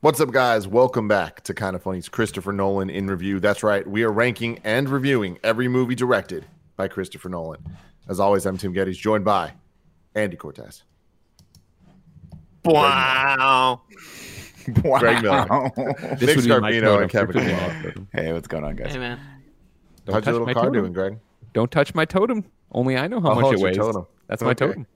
What's up, guys? Welcome back to Kind of Funny's Christopher Nolan in review. That's right, we are ranking and reviewing every movie directed by Christopher Nolan. As always, I'm Tim Gettys, joined by Andy Cortez, Wow. Greg Miller, This Nick would Scarpino, and for Kevin cooking Hey, what's going on, guys? Hey man. Don't How's your touch little my car totem. doing, Greg? Don't touch my totem. Only I know how Oh, much it weighs. totem. That's my totem.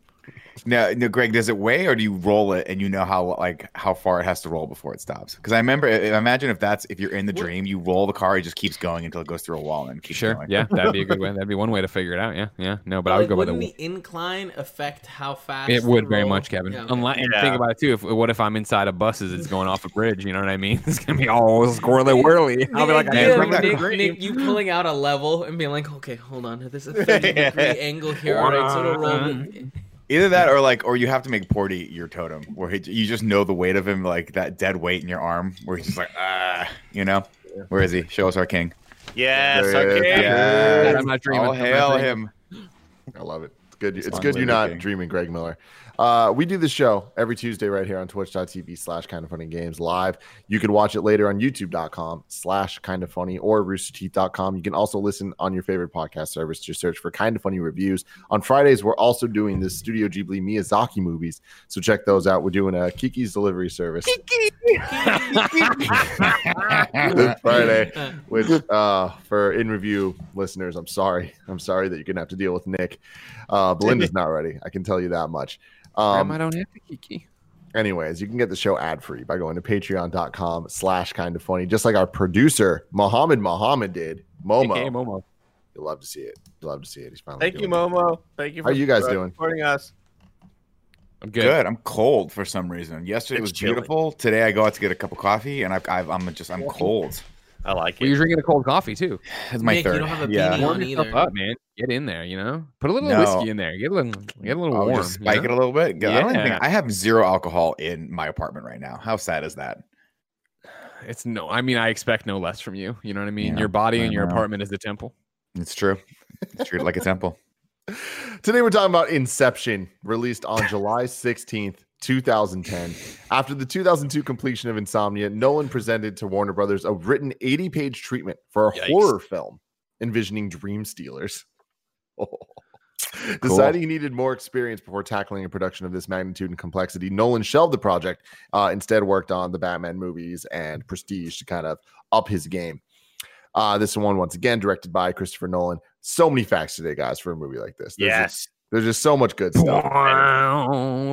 Now, no, Greg, does it weigh or do you roll it and you know how like how far it has to roll before it stops? Because I remember, I I imagine if that's if you're in the dream, you roll the car, it just keeps going until it goes through a wall and keeps Sure. going. Yeah, that'd be a good way. That'd be one way to figure it out. Yeah. Yeah. No, but I would go by the. wouldn't the incline affect how fast It would very roll- much, Kevin. Yeah, okay. Unless, and Yeah. think about it too. If what if I'm inside of buses? It's going off a bridge. You know what I mean? It's gonna be all oh, squirrely whirly. I'll be like, I Nick, am bring that Nick. Nick, you pulling out a level and being like, okay, hold on, this is a 30 degree angle here. All right, so it'll roll. With- Either that or like, or you have to make Porty your totem, where he, you just know the weight of him, like that dead weight in your arm, where he's just like, ah, you know. Where is he? Show us our king. Yes, There it is. okay. Yeah, I'm not dreaming. All hail him. I love it. It's good. It's, fun good you're not king. dreaming, Greg Miller. Uh, we do this show every Tuesday right here on twitch.tv slash kind of funny games live. You can watch it later on youtube.com slash kind of funny or roosterteeth.com. You can also listen on your favorite podcast service. Just search for kind of funny reviews. On Fridays, we're also doing the Studio Ghibli Miyazaki movies. So check those out. We're doing a Kiki's delivery service this Friday which uh for in review listeners i'm sorry i'm sorry that you're gonna have to deal with nick uh belinda's not ready i can tell you that much um Grandma don't have to kiki. anyways you can get the show ad free by going to patreon.com slash kind of funny just like our producer mohammed mohammed did momo AKA Momo. you'll love to see it you'll love to see it he's finally Thank you, doing it. Momo. Thank you. How you guys doing? Supporting us. I'm good. Good. I'm cold for some reason. Yesterday It's was chilly. beautiful. Today I go out to get a cup of coffee, and I've, I've, I'm just I'm cold. I like it. Well, you're drinking a cold coffee too. It's my Nick, you don't have a yeah. beanie Warm on yourself either. up, man. Get in there. You know, put a little No. whiskey in there. Get a little, get a little I'll warm. just you spike know? it a little bit. I don't think I have zero alcohol in my apartment right now. How sad is that? It's no. I mean, I expect no less from you. You know what I mean? Yeah, your body and your apartment is the temple. It's true. It's treated like a temple. Today we're talking about Inception, released on July 16th, 2010. After the 2002 completion of Insomnia, Nolan presented to Warner Brothers a written 80-page treatment for a Yikes. horror film envisioning dream stealers. Deciding he needed more experience before tackling a production of this magnitude and complexity, Nolan shelved the project. Uh, instead, worked on the Batman movies and Prestige to kind of up his game. Uh, this one, once again, directed by Christopher Nolan. So many facts today, guys, for a movie like this. There's just- Yes. there's just so much good stuff,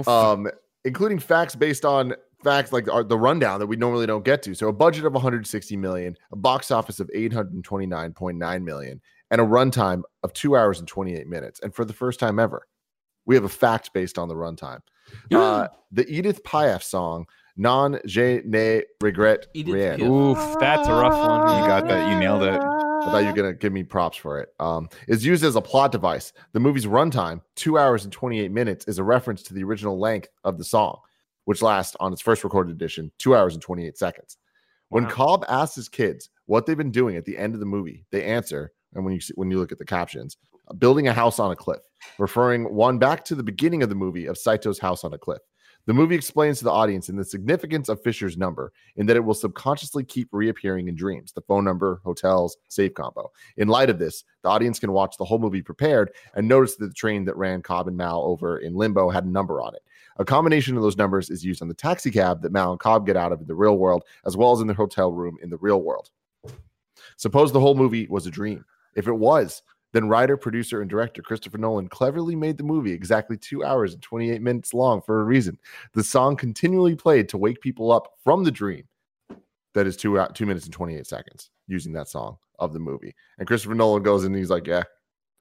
um, including facts based on facts like the rundown that we normally don't get to. So, a budget of 160 million, a box office of 829.9 million, and a runtime of two hours and 28 minutes. And for the first time ever, we have a fact based on the runtime. Uh, the Edith Piaf song "Non Je ne Regrette Edith rien." Piaf. Oof, that's a rough one. You got that. You nailed it. I thought you were gonna give me props for it. Um, is used as a plot device. The movie's runtime, two hours and 28 minutes, is a reference to the original length of the song, which lasts on its first recorded edition, two hours and 28 seconds. When Wow. Cobb asks his kids what they've been doing at the end of the movie, they answer, and when you see, when you look at the captions, building a house on a cliff, referring one back to the beginning of the movie of Saito's house on a cliff. The movie explains to the audience in the significance of Fisher's number in that it will subconsciously keep reappearing in dreams, the phone number, hotels, safe combo. In light of this, the audience can watch the whole movie prepared and notice that the train that ran Cobb and Mal over in Limbo had a number on it. A combination of those numbers is used on the taxi cab that Mal and Cobb get out of in the real world, as well as in the hotel room in the real world. Suppose the whole movie was a dream. If it was, then writer, producer, and director Christopher Nolan cleverly made the movie exactly two hours and 28 minutes long for a reason. The song continually played to wake people up from the dream that is two two minutes and 28 seconds using that song of the movie. And Christopher Nolan goes and he's like, Yeah.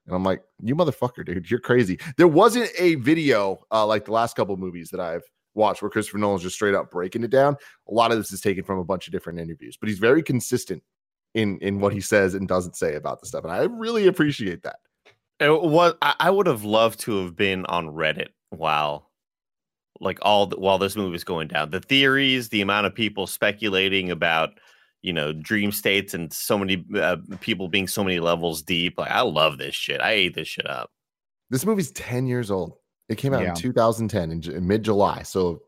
And I'm like, You motherfucker, dude, you're crazy. There wasn't a video uh, like the last couple movies that I've watched where Christopher Nolan's just straight up breaking it down. A lot of this is taken from a bunch of different interviews, but he's very consistent in in what he says and doesn't say about the stuff. And I really appreciate that. It was. I, I would have loved to have been on Reddit while, like all the, while this movie was going down. The theories, the amount of people speculating about, you know, dream states, and so many uh, people being so many levels deep. Like I love this shit. I ate this shit up. This movie's 10 years old. It came out Yeah. in 2010 in, in mid July. So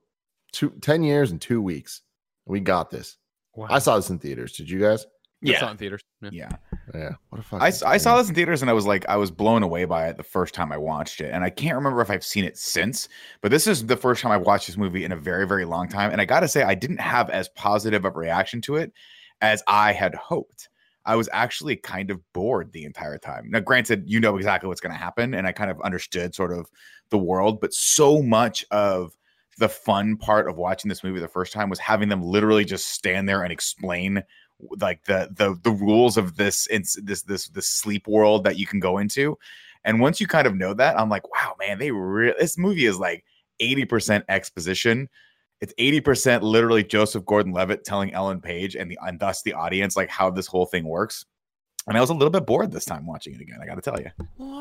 two, 10 years and two weeks. We got this. Wow. I saw this in theaters. Did you guys? I saw it in theaters. Yeah. Yeah. Yeah. What a fuck. I, s- I saw this in theaters and I was like, I was blown away by it the first time I watched it. And I can't remember if I've seen it since, but this is the first time I've watched this movie in a very, very long time. And I got to say, I didn't have as positive of a reaction to it as I had hoped. I was actually kind of bored the entire time. Now, granted, you know exactly what's going to happen, and I kind of understood sort of the world, but so much of the fun part of watching this movie the first time was having them literally just stand there and explain like the the the rules of this this this this sleep world that you can go into. And once you kind of know that, I'm like, wow, man, they really this movie is like 80% exposition. It's 80% literally Joseph Gordon-Levitt telling Ellen Page and the and thus the audience like how this whole thing works. And I was a little bit bored this time watching it again. I got to tell you.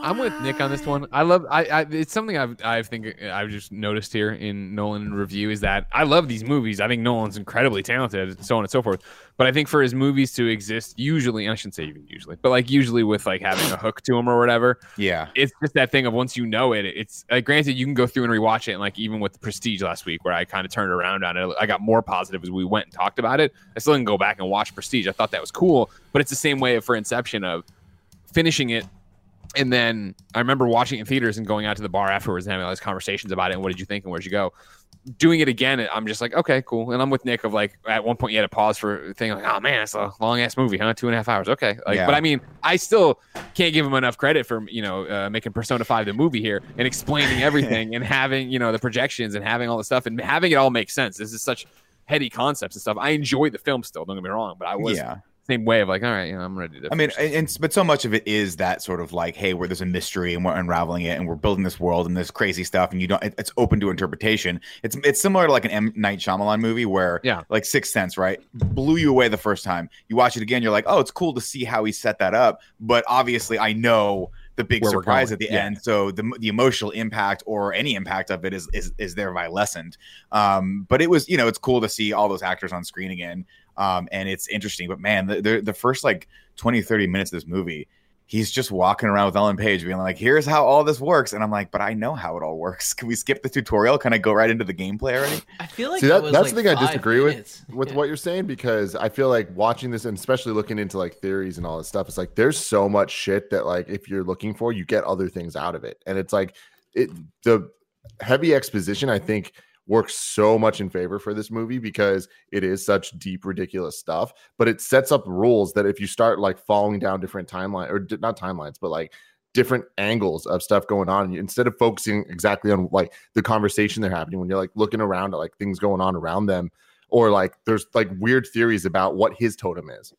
I'm with Nick on this one. I love. I, I. It's something I've. I think I've just noticed here in Nolan review is that I love these movies. I think Nolan's incredibly talented, so on and so forth. But I think for his movies to exist, usually, and I shouldn't say even usually, but like usually with like having a hook to them or whatever, Yeah. it's just that thing of once you know it, it's like granted you can go through and rewatch it, and like even with the Prestige last week, where I kind of turned around on it, I got more positive as we went and talked about it. I still didn't go back and watch Prestige. I thought that was cool, but it's the same way for Of finishing it. And then I remember watching it in theaters and going out to the bar afterwards and having all these conversations about it. And what did you think? And where'd you go? Doing it again, I'm just like, okay, cool. And I'm with Nick of like, at one point you had to pause for thing like, oh man, it's a long ass movie, huh? Two and a half hours. Okay. Like, Yeah. but I mean, I still can't give him enough credit for, you know, uh, making Persona 5 the movie here and explaining everything and having, you know, the projections and having all the stuff and having it all make sense. This is such heady concepts and stuff. I enjoy the film still, don't get me wrong, but I was yeah. Same way of like, all right, you know, I'm ready to. I mean, and, and but so much of it is that sort of like, hey, where there's a mystery and we're unraveling it and we're building this world and this crazy stuff, and you don't, it- it's open to interpretation. It's it's similar to like an M Night Shyamalan movie where, Yeah. like Sixth Sense, right, blew you away the first time. You watch it again, you're like, oh, it's cool to see how he set that up, but obviously, I know the big Where surprise at the Yeah. end. So the the emotional impact or any impact of it is is is thereby lessened. Um, but it was, you know, it's cool to see all those actors on screen again. Um, and it's interesting. But man, the, the the first like 20, 30 minutes of this movie, he's just walking around with Ellen Page being like, here's how all this works. And I'm like, but I know how it all works. Can we skip the tutorial? Can I go right into the gameplay already? I feel like See, that, that- was that's like the thing I five disagree with- minutes. with Yeah. what you're saying because I feel like watching this and especially looking into like theories and all this stuff, it's like there's so much shit that like if you're looking for, you get other things out of it. And it's like it the heavy exposition, I think, works so much in favor for this movie because it is such deep, ridiculous stuff. But it sets up rules that if you start like following down different timeline or not timelines, but like different angles of stuff going on, instead of focusing exactly on like the conversation they're happening when you're like looking around at like things going on around them or like there's like weird theories about what his totem is.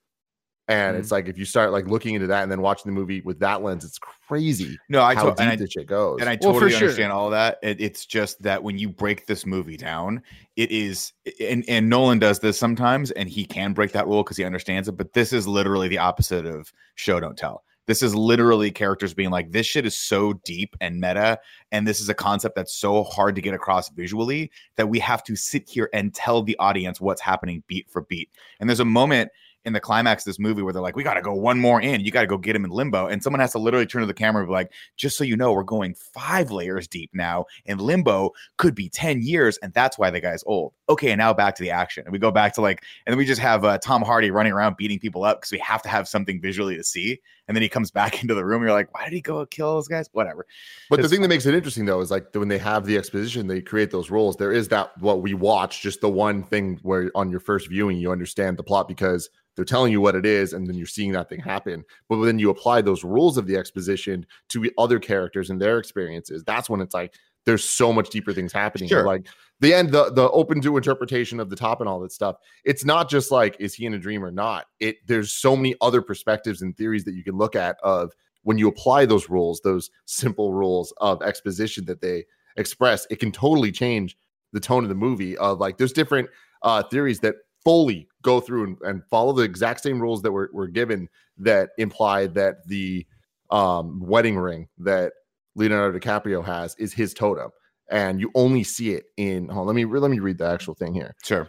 And Mm-hmm. it's like if you start like looking into that and then watching the movie with that lens, it's crazy No, I, how to- deep I this shit goes. And I Well, for totally sure. understand all of that. It, it's just that when you break this movie down, it is, and, and Nolan does this sometimes, and he can break that rule because he understands it. But this is literally the opposite of show don't tell. This is literally characters being like, this shit is so deep and meta, and this is a concept that's so hard to get across visually that we have to sit here and tell the audience what's happening beat for beat. And there's a moment in the climax of this movie where they're like, we got to go one more in. You got to go get him in limbo. And someone has to literally turn to the camera and be like, just so you know, we're going five layers deep now. And limbo could be 10 years. And that's why the guy's old. Okay. And now back to the action. And we go back to like, and then we just have uh, Tom Hardy running around beating people up because we have to have something visually to see. And then he comes back into the room. You're like, why did he go kill those guys? Whatever. But the thing that makes it interesting though is like when they have the exposition, they create those roles. There is that what we watch, just the one thing where on your first viewing you understand the plot because they're telling you what it is, and then you're seeing that thing happen. But when you apply those rules of the exposition to other characters and their experiences, that's when it's like there's so much deeper things happening. Sure. Like the end, the the open to interpretation of the top and all that stuff. It's not just like is he in a dream or not. It there's so many other perspectives and theories that you can look at of when you apply those rules, those simple rules of exposition that they express, it can totally change the tone of the movie. Of like, there's different uh, theories that fully go through and, and follow the exact same rules that were, were given that imply that the um, wedding ring that Leonardo DiCaprio has is his totem, and you only see it in. Hold on, let me let me read the actual thing here. Sure.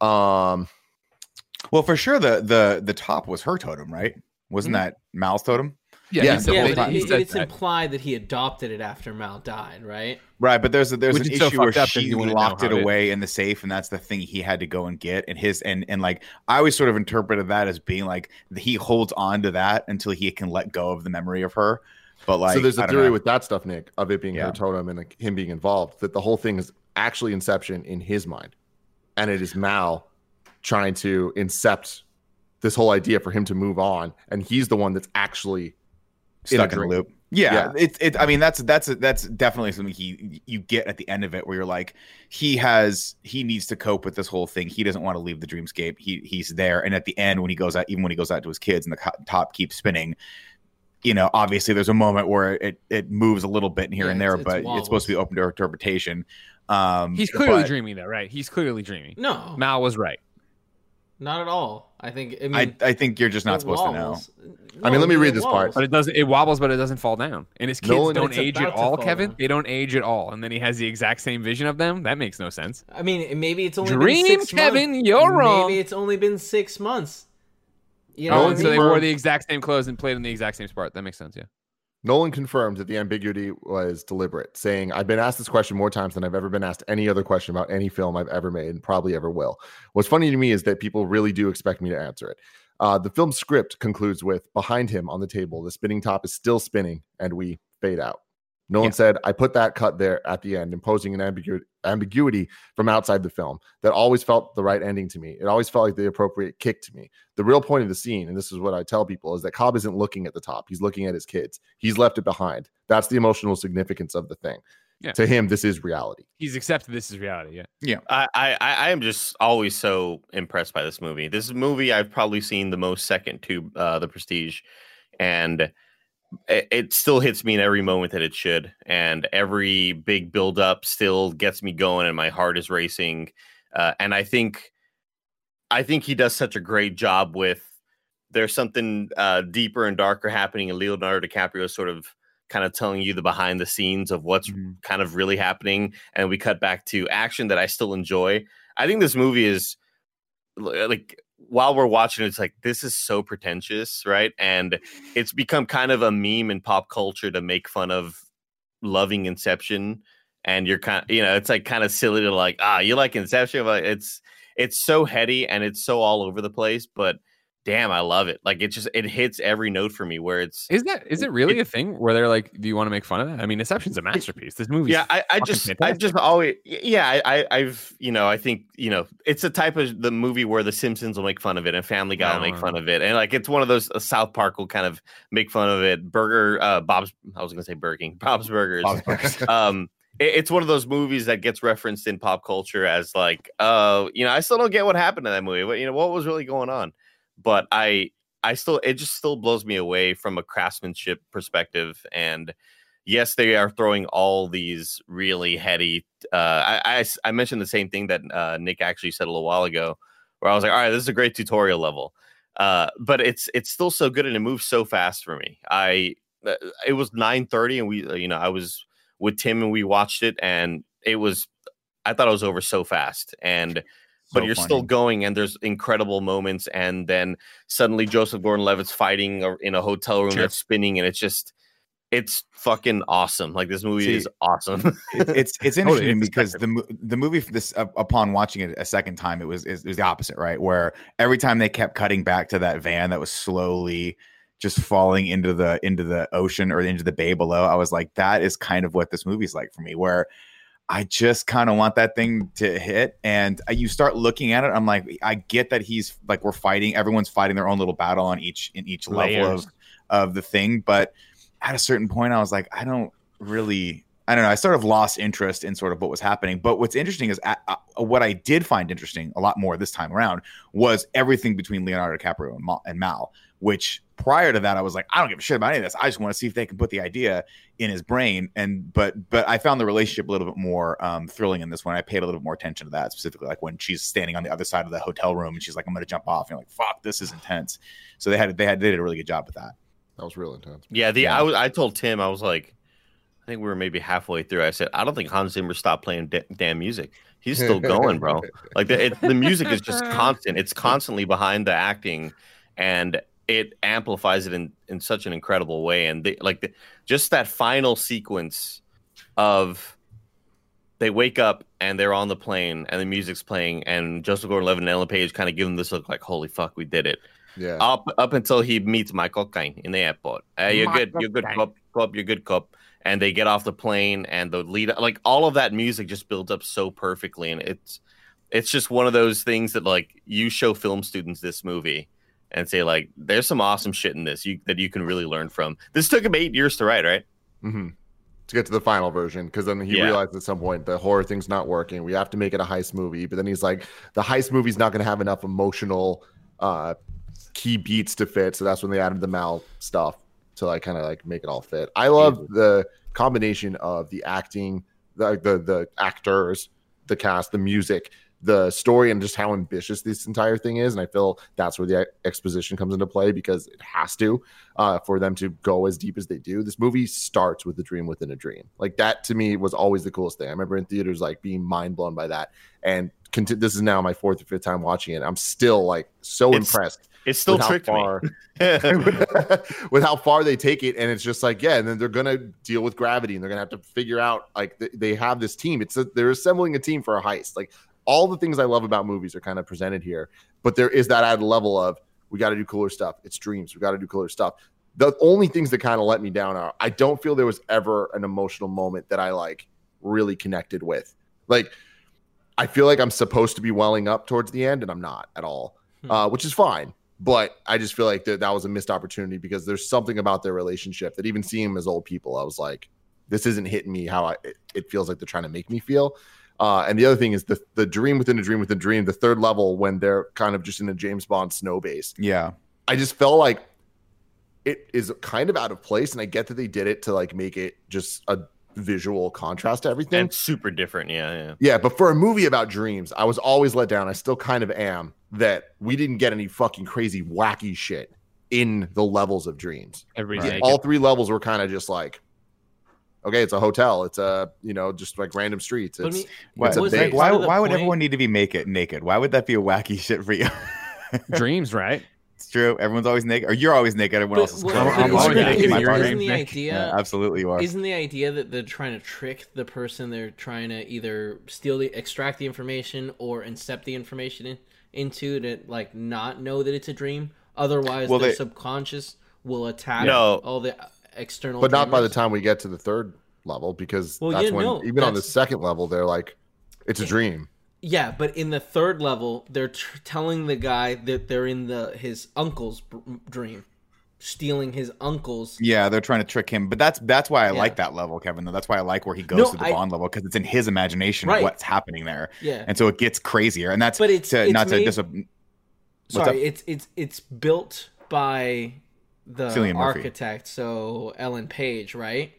Um, Well, for sure, the the the top was her totem, right? Wasn't Mhm. that Mal's totem? Yeah, Yeah, he yeah, but time. it- it's that. implied that he adopted it after Mal died, right? Right, but there's a, there's Which an is so issue where up that she you locked it how it- away in the safe, and that's the thing he had to go and get. And his and and like I always sort of interpreted that as being like he holds on to that until he can let go of the memory of her. But like, so there's a theory know. with that stuff, Nick, of it being Yeah. her totem and like, him being involved. That the whole thing is actually Inception in his mind, and it is Mal trying to incept this whole idea for him to move on, and he's the one that's actually in a stuck in, the dream. loop. Yeah, Yeah. it's it. I mean, that's that's that's definitely something he you get at the end of it where you're like, he has he needs to cope with this whole thing. He doesn't want to leave the dreamscape. He he's there, and at the end when he goes out, even when he goes out to his kids and the top keeps spinning. You know, obviously, there's a moment where it it moves a little bit here Yeah, and there, it's- it's but it's supposed to be open to interpretation. Um, He's clearly but dreaming, though, right? He's clearly dreaming. No, Mal was right. not at all. I think. I mean, I, I think you're just not it supposed to know. wobbles. I mean, let me read it this part. But it doesn't. It wobbles, but it doesn't fall down. And his kids Nolan- don't age at all, Kevin. down. They don't age at all. And then he has the exact same vision of them. That makes no sense. I mean, maybe it's only Dream, been six Kevin, months. you're wrong. Maybe it's only been six months. You know, Oh, what I and so they wore the exact same clothes and played in the exact same sport. That makes sense. Yeah. Nolan confirmed that the ambiguity was deliberate, saying, I've been asked this question more times than I've ever been asked any other question about any film I've ever made and probably ever will. What's funny to me is that people really do expect me to answer it. Uh, the film's script concludes with Behind him on the table, the spinning top is still spinning, and we fade out. Nolan Yeah. said, I put that cut there at the end, imposing an ambigu- ambiguity from outside the film that always felt the right ending to me. It always felt like the appropriate kick to me. The real point of the scene, and this is what I tell people, is that Cobb isn't looking at the top. He's looking at his kids. He's left it behind. That's the emotional significance of the thing. Yeah. To him, this is reality. He's accepted this is reality. Yeah. Yeah. I I I am just always so impressed by this movie. This movie I've probably seen the most second to uh, The Prestige, and it, it still hits me in every moment that it should. And every big build up still gets me going, and my heart is racing. Uh, and I think, I think he does such a great job with. There's something uh, deeper and darker happening, and Leonardo DiCaprio is sort of kind of telling you the behind the scenes of what's Mhm. kind of really happening and we cut back to action that I still enjoy. I think this movie is like while we're watching it's like this is so pretentious, right? And it's become kind of a meme in pop culture to make fun of loving Inception. And you're kind of, you know, it's like kind of silly to like, ah, you like Inception, but it's it's so heady and it's so all over the place, but damn, I love it. Like it just it hits every note for me where it's Is that is it really a thing where they're like, do you want to make fun of that? I mean, Inception's a masterpiece. This movie. yeah i, I just i just always yeah I, I i've you know i think you know it's a type of the movie where the simpsons will make fun of it and family guy will make No. fun of it and like it's one of those uh, south park will kind of make fun of it burger uh bob's i was gonna say burger king bob's burgers Bob's Burgers. um it's one of those movies that gets referenced in pop culture as like uh you know i still don't get what happened in that movie but you know what was really going on but i i still it just still blows me away from a craftsmanship perspective and yes they are throwing all these really heady uh i i mentioned the same thing that uh nick actually said a little while ago where i was like all right this is a great tutorial level. Uh but it's it's still so good and it moves so fast for me. I uh, it was 9 30 and we uh, you know i was with Tim and we watched it and it was I thought it was over so fast and but So you're funny. still going and there's incredible moments and then suddenly Joseph Gordon-Levitt's fighting in a hotel room Sure. that's spinning and it's just it's fucking awesome. Like this movie See, is awesome. It- it's it's interesting a because the the movie for this uh, upon watching it a second time it was it was the opposite right where every time they kept cutting back to that van that was slowly just falling into the into the ocean or into the bay below I was like that is kind of what this movie's like for me where I just kind of want that thing to hit and you start looking at it I'm like I get that he's like we're fighting everyone's fighting their own little battle on each in each level of of the thing but at a certain point I was like I don't really I don't know. I sort of lost interest in sort of what was happening. But what's interesting is what I did find interesting a lot more this time around was everything between Leonardo DiCaprio and Mal, and Mal. Which prior to that, I was like, I don't give a shit about any of this. I just want to see if they can put the idea in his brain. And but but I found the relationship a little bit more um, thrilling in this one. I paid a little bit more attention to that specifically, like when she's standing on the other side of the hotel room and she's like, I'm going to jump off. And you're like, fuck, this is intense. So they had they had they did a really good job with that. That was real intense. yeah, the Yeah. I was I told Tim I was like I think we were maybe halfway through. I said I don't think Hans Zimmer stopped playing da- damn music. He's still going, bro. Like the it, the music is just constant. It's constantly behind the acting, and it amplifies it in in such an incredible way and they, like the, just that final sequence of they wake up and they're on the plane and the music's playing and Joseph Gordon-Levitt and Ellen Page kind of give them this look like holy fuck we did it Yeah. up up until he meets Michael Caine in the airport. Uh, you're good. You're good, Caine. cop. Cop. You're good, cop. And they get off the plane, and the lead, like all of that music, just builds up so perfectly, and it's it's just one of those things that like you show film students this movie and say like, there's some awesome shit in this you that you can really learn from. This took him eight years to write, right? hmm To get to the final version, because then he Yeah. realized at some point the horror thing's not working. We have to make it a heist movie. But then he's like, the heist movie's not going to have enough emotional uh, key beats to fit. So that's when they added the Mal stuff to like kind of like make it all fit. I love the combination of the acting, the the the actors, the cast, the music, the story, and just how ambitious this entire thing is. And I feel that's where the exposition comes into play because it has to uh, for them to go as deep as they do. This movie starts with a dream within a dream. Like that to me was always the coolest thing. I remember in theaters like being mind blown by that. And conti- this is now my fourth or fifth time watching it. I'm still like so It's impressed It still tricked far me. with how far they take it and it's just like yeah and then they're gonna deal with gravity and they're gonna have to figure out like th- they have this team it's a, they're assembling a team for a heist like all the things i love about movies are kind of presented here but there is that added level of we got to do cooler stuff it's dreams we got to do cooler stuff the only things that kind of let me down are i don't feel there was ever an emotional moment that i like really connected with like i feel like i'm supposed to be welling up towards the end and i'm not at all Hmm. uh, which is fine but I just feel like that that was a missed opportunity because there's something about their relationship that even seeing them as old people, I was like, this isn't hitting me how I it, it feels like they're trying to make me feel. Uh, and the other thing is the the dream within a dream within a dream, the third level when they're kind of just in a James Bond snow base. Yeah. I just felt like it is kind of out of place, and I get that they did it to like make it just a visual contrast to everything. and super different. Yeah, yeah. Yeah, but for a movie about dreams, I was always let down. I still kind of am that we didn't get any fucking crazy wacky shit in the levels of dreams. Everybody's Yeah, naked. all three levels were kind of just like, okay, it's a hotel. It's a you know just like random streets. But I It's, mean, Why, It's a big- why, part of the why would point- everyone need to be naked? Naked? Why would that be a wacky shit for you? dreams, right? it's true. Everyone's always naked, or you're always naked. Everyone But else is what- clothed. I'm- I'm always naked. naked. My partner. isn't the Nick. idea? Yeah, absolutely, you are. Isn't the idea that they're trying to trick the person they're trying to either steal the extract the information or incept the information in, into to like not know that it's a dream? Otherwise, Well, their they- subconscious will attack No. all the external. but not by the time we get to the third level because Well, that's yeah, when no, even on the second level they're like, it's a dream. Yeah, but in the third level, they're tr- telling the guy that they're in the his uncle's b- dream, stealing his uncle's. Yeah, they're trying to trick him, but that's that's why I Yeah. like that level, Kevin. Though that's why I like where he goes No, to the I- Bond level because it's in his imagination Right. what's happening there, Yeah, and so it gets crazier. And that's But it's- to, it's not to made- dis- what's sorry, it's it's it's built by the Cillian Murphy. architect, so Ellen Page, right?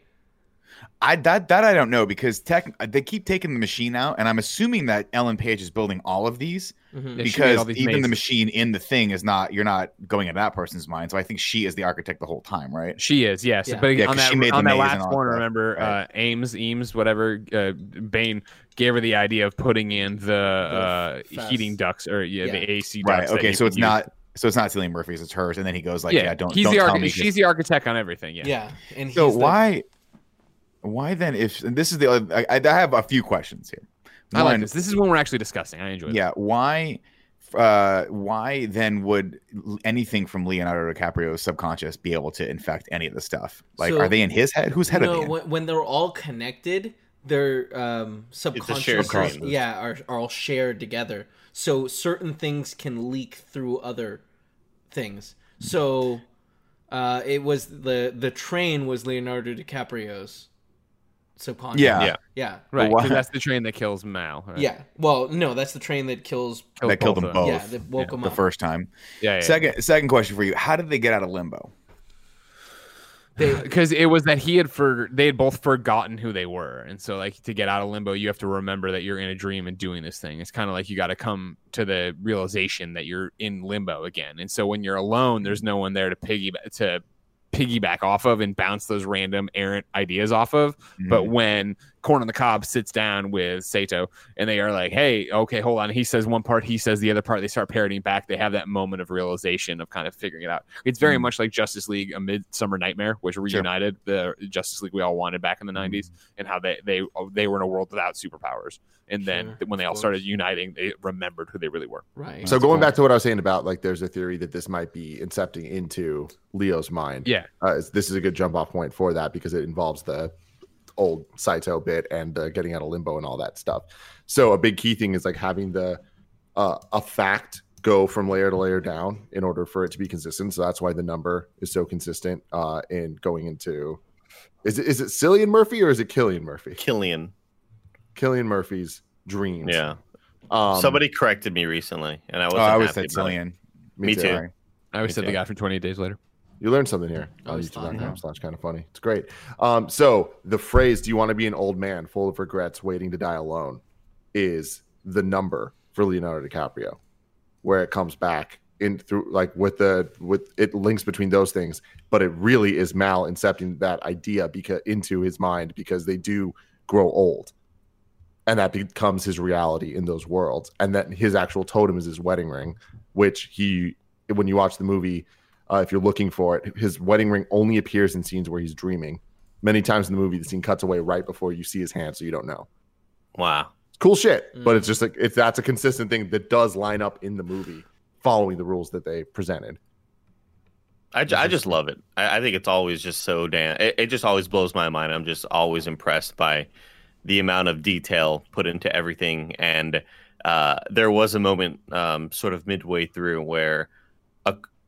I that that I don't know because tech they keep taking the machine out, and I'm assuming that Ellen Page is building all of these Mhm. Yeah, she made because all these even the machine in the thing is not you're not going into that person's mind. So I think she is the architect the whole time, right? She is, yes. Yeah. But Yeah, on 'cause that, she made the on that last and all one, remember Right. uh, Ames, Eames, whatever, uh, Bane gave her the idea of putting in the, uh, heating ducts or yeah, Yeah. the AC Right. ducts. that Okay. So it's not so it's not Cillian Murphy's, it's hers, and then he goes like, yeah, yeah, don't he's don't the tell archi- me. she's just- the architect on everything. Yeah. Yeah, and so he's the- why why then if and this is the other, I, I have a few questions here. I like this. This is when we're actually discussing. I enjoy. It. Yeah, why uh why then would anything from Leonardo DiCaprio's subconscious be able to infect any of the stuff? Like So- are they in his head? Whose head are no, they when, when they're all connected, their um, subconscious, yeah, are, are all shared together. So certain things can leak through other things. So uh, it was the the train was Leonardo DiCaprio's subconscious. Yeah. Yeah. yeah, Right. Why- 'cause that's the train that kills Mal. Right? yeah. Well, no, that's the train that kills. Kills that killed them both. Yeah, that woke them up. the first time. Yeah. yeah. Second second question for you. How did they get out of limbo? Because it was that he had for they had both forgotten who they were. And so like to get out of limbo you have to remember that you're in a dream and doing this thing. It's kind of like you got to come to the realization that you're in limbo again. And so when you're alone there's no one there to piggyback to piggyback off of and bounce those random errant ideas off of. But mm-hmm. when Corn on the Cob sits down with Saito and they are like, hey, okay, hold on. He says one part, he says the other part. They start parodying back. They have that moment of realization of kind of figuring it out. It's very Mm. much like Justice League, A Midsummer Nightmare, which reunited the Justice League we all wanted back in the 90s and how they, they, they were in a world without superpowers. And then Sure, when they of all started uniting, they remembered who they really were. Right. So going cool. back to what I was saying about like, there's a theory that this might be incepting into Leo's mind. Yeah. uh, this is a good jump off point for that because it involves the old Saito bit and uh, getting out of limbo and all that stuff. So a big key thing is like having the uh, a fact go from layer to layer down in order for it to be consistent. So that's why the number is so consistent uh, in going into. Is it is it Cillian Murphy or is it Killian Murphy? Killian. Killian Murphy's dreams. Yeah. Um, Somebody corrected me recently, and I Oh, wasn't I always happy said about. Cillian. Me too. Sorry. I always Me said the guy from 28 Days Later. You learned something here on youtube.com slash kind of funny. It's great. Um, so the phrase, do you want to be an old man full of regrets waiting to die alone is the number for Leonardo DiCaprio, where it comes back in through like with the with it links between those things, but it really is Mal incepting that idea because into his mind because they do grow old. And that becomes his reality in those worlds. And that his actual totem is his wedding ring, which he when you watch the movie, uh, if you're looking for it, his wedding ring only appears in scenes where he's dreaming. Many times in the movie, the scene cuts away right before you see his hand, so you don't know. Wow. It's cool shit, but Mm. it's just like it's that's a consistent thing that does line up in the movie, following the rules that they presented. I, ju- I just love it. I, I think it's always just so damn. It, it just always blows my mind. I'm just always impressed by the amount of detail put into everything. And uh, there was a moment, um, sort of midway through, where a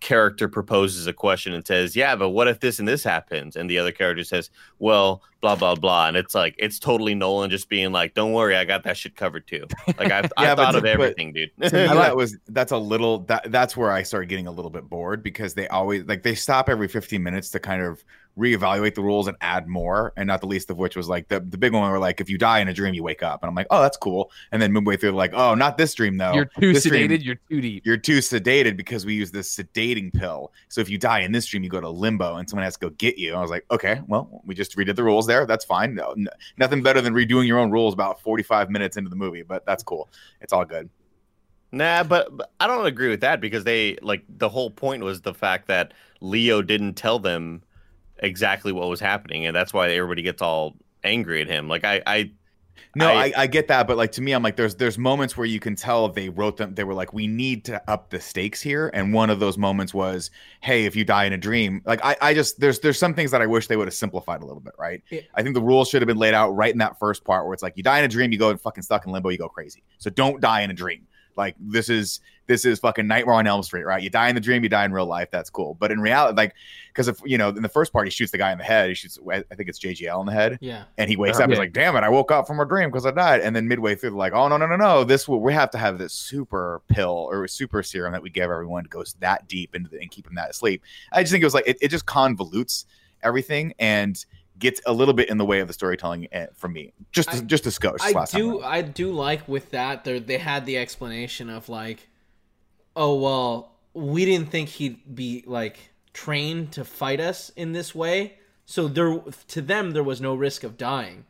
character proposes a question and says, "Yeah, but what if this and this happens?" And the other character says, "Well, blah blah blah." And it's like it's totally Nolan just being like, "Don't worry, I got that shit covered too." Like I've, Yeah, I but thought to- of everything, dude. to me, that was that's a little that that's where I started getting a little bit bored because they always like they stop every 15 minutes to kind of reevaluate the rules and add more, and not the least of which was like the, the big one where like if you die in a dream you wake up, and I'm like oh that's cool, and then midway through like oh not this dream though, you're too this dream- sedated. You're too deep. you're too sedated because we use this sedating pill. So if you die in this dream, you go to limbo and someone has to go get you. I was like, okay, well, we just redid the rules there. That's fine. No, n- nothing better than redoing your own rules about 45 minutes into the movie, but that's cool. It's all good. Nah, but, but I don't agree with that because they like the whole point was the fact that Leo didn't tell them exactly what was happening, and that's why everybody gets all angry at him. Like I, I No, I- I, I, get that, but like to me, I'm like, there's there's moments where you can tell they wrote them. They were like, we need to up the stakes here, and one of those moments was, hey, if you die in a dream, like I, I just there's there's some things that I wish they would have simplified a little bit, right? Yeah. I think the rules should have been laid out right in that first part where it's like, you die in a dream, you go fucking stuck in limbo, you go crazy. So don't die in a dream. Like this is this is fucking Nightmare on Elm Street, right? You die in the dream, you die in real life. That's cool. But in reality, like, because if you know, in the first part, he shoots the guy in the head. He shoots, I think it's JGL in the head Yeah. and he wakes Yeah. up. He's Yeah. like, "Damn it! I woke up from a dream because I died." And then midway through, they're like, "Oh no, no, no, no! This will we have to have this super pill or super serum that we give everyone to goes that deep into the, and keep them that asleep." I just think it was like it, it just convolutes everything and gets a little bit in the way of the storytelling eh, for me. Just I- just a skosh. I last do around. I do like with that there they had the explanation of like oh well we didn't think he'd be like trained to fight us in this way. So there to them there was no risk of dying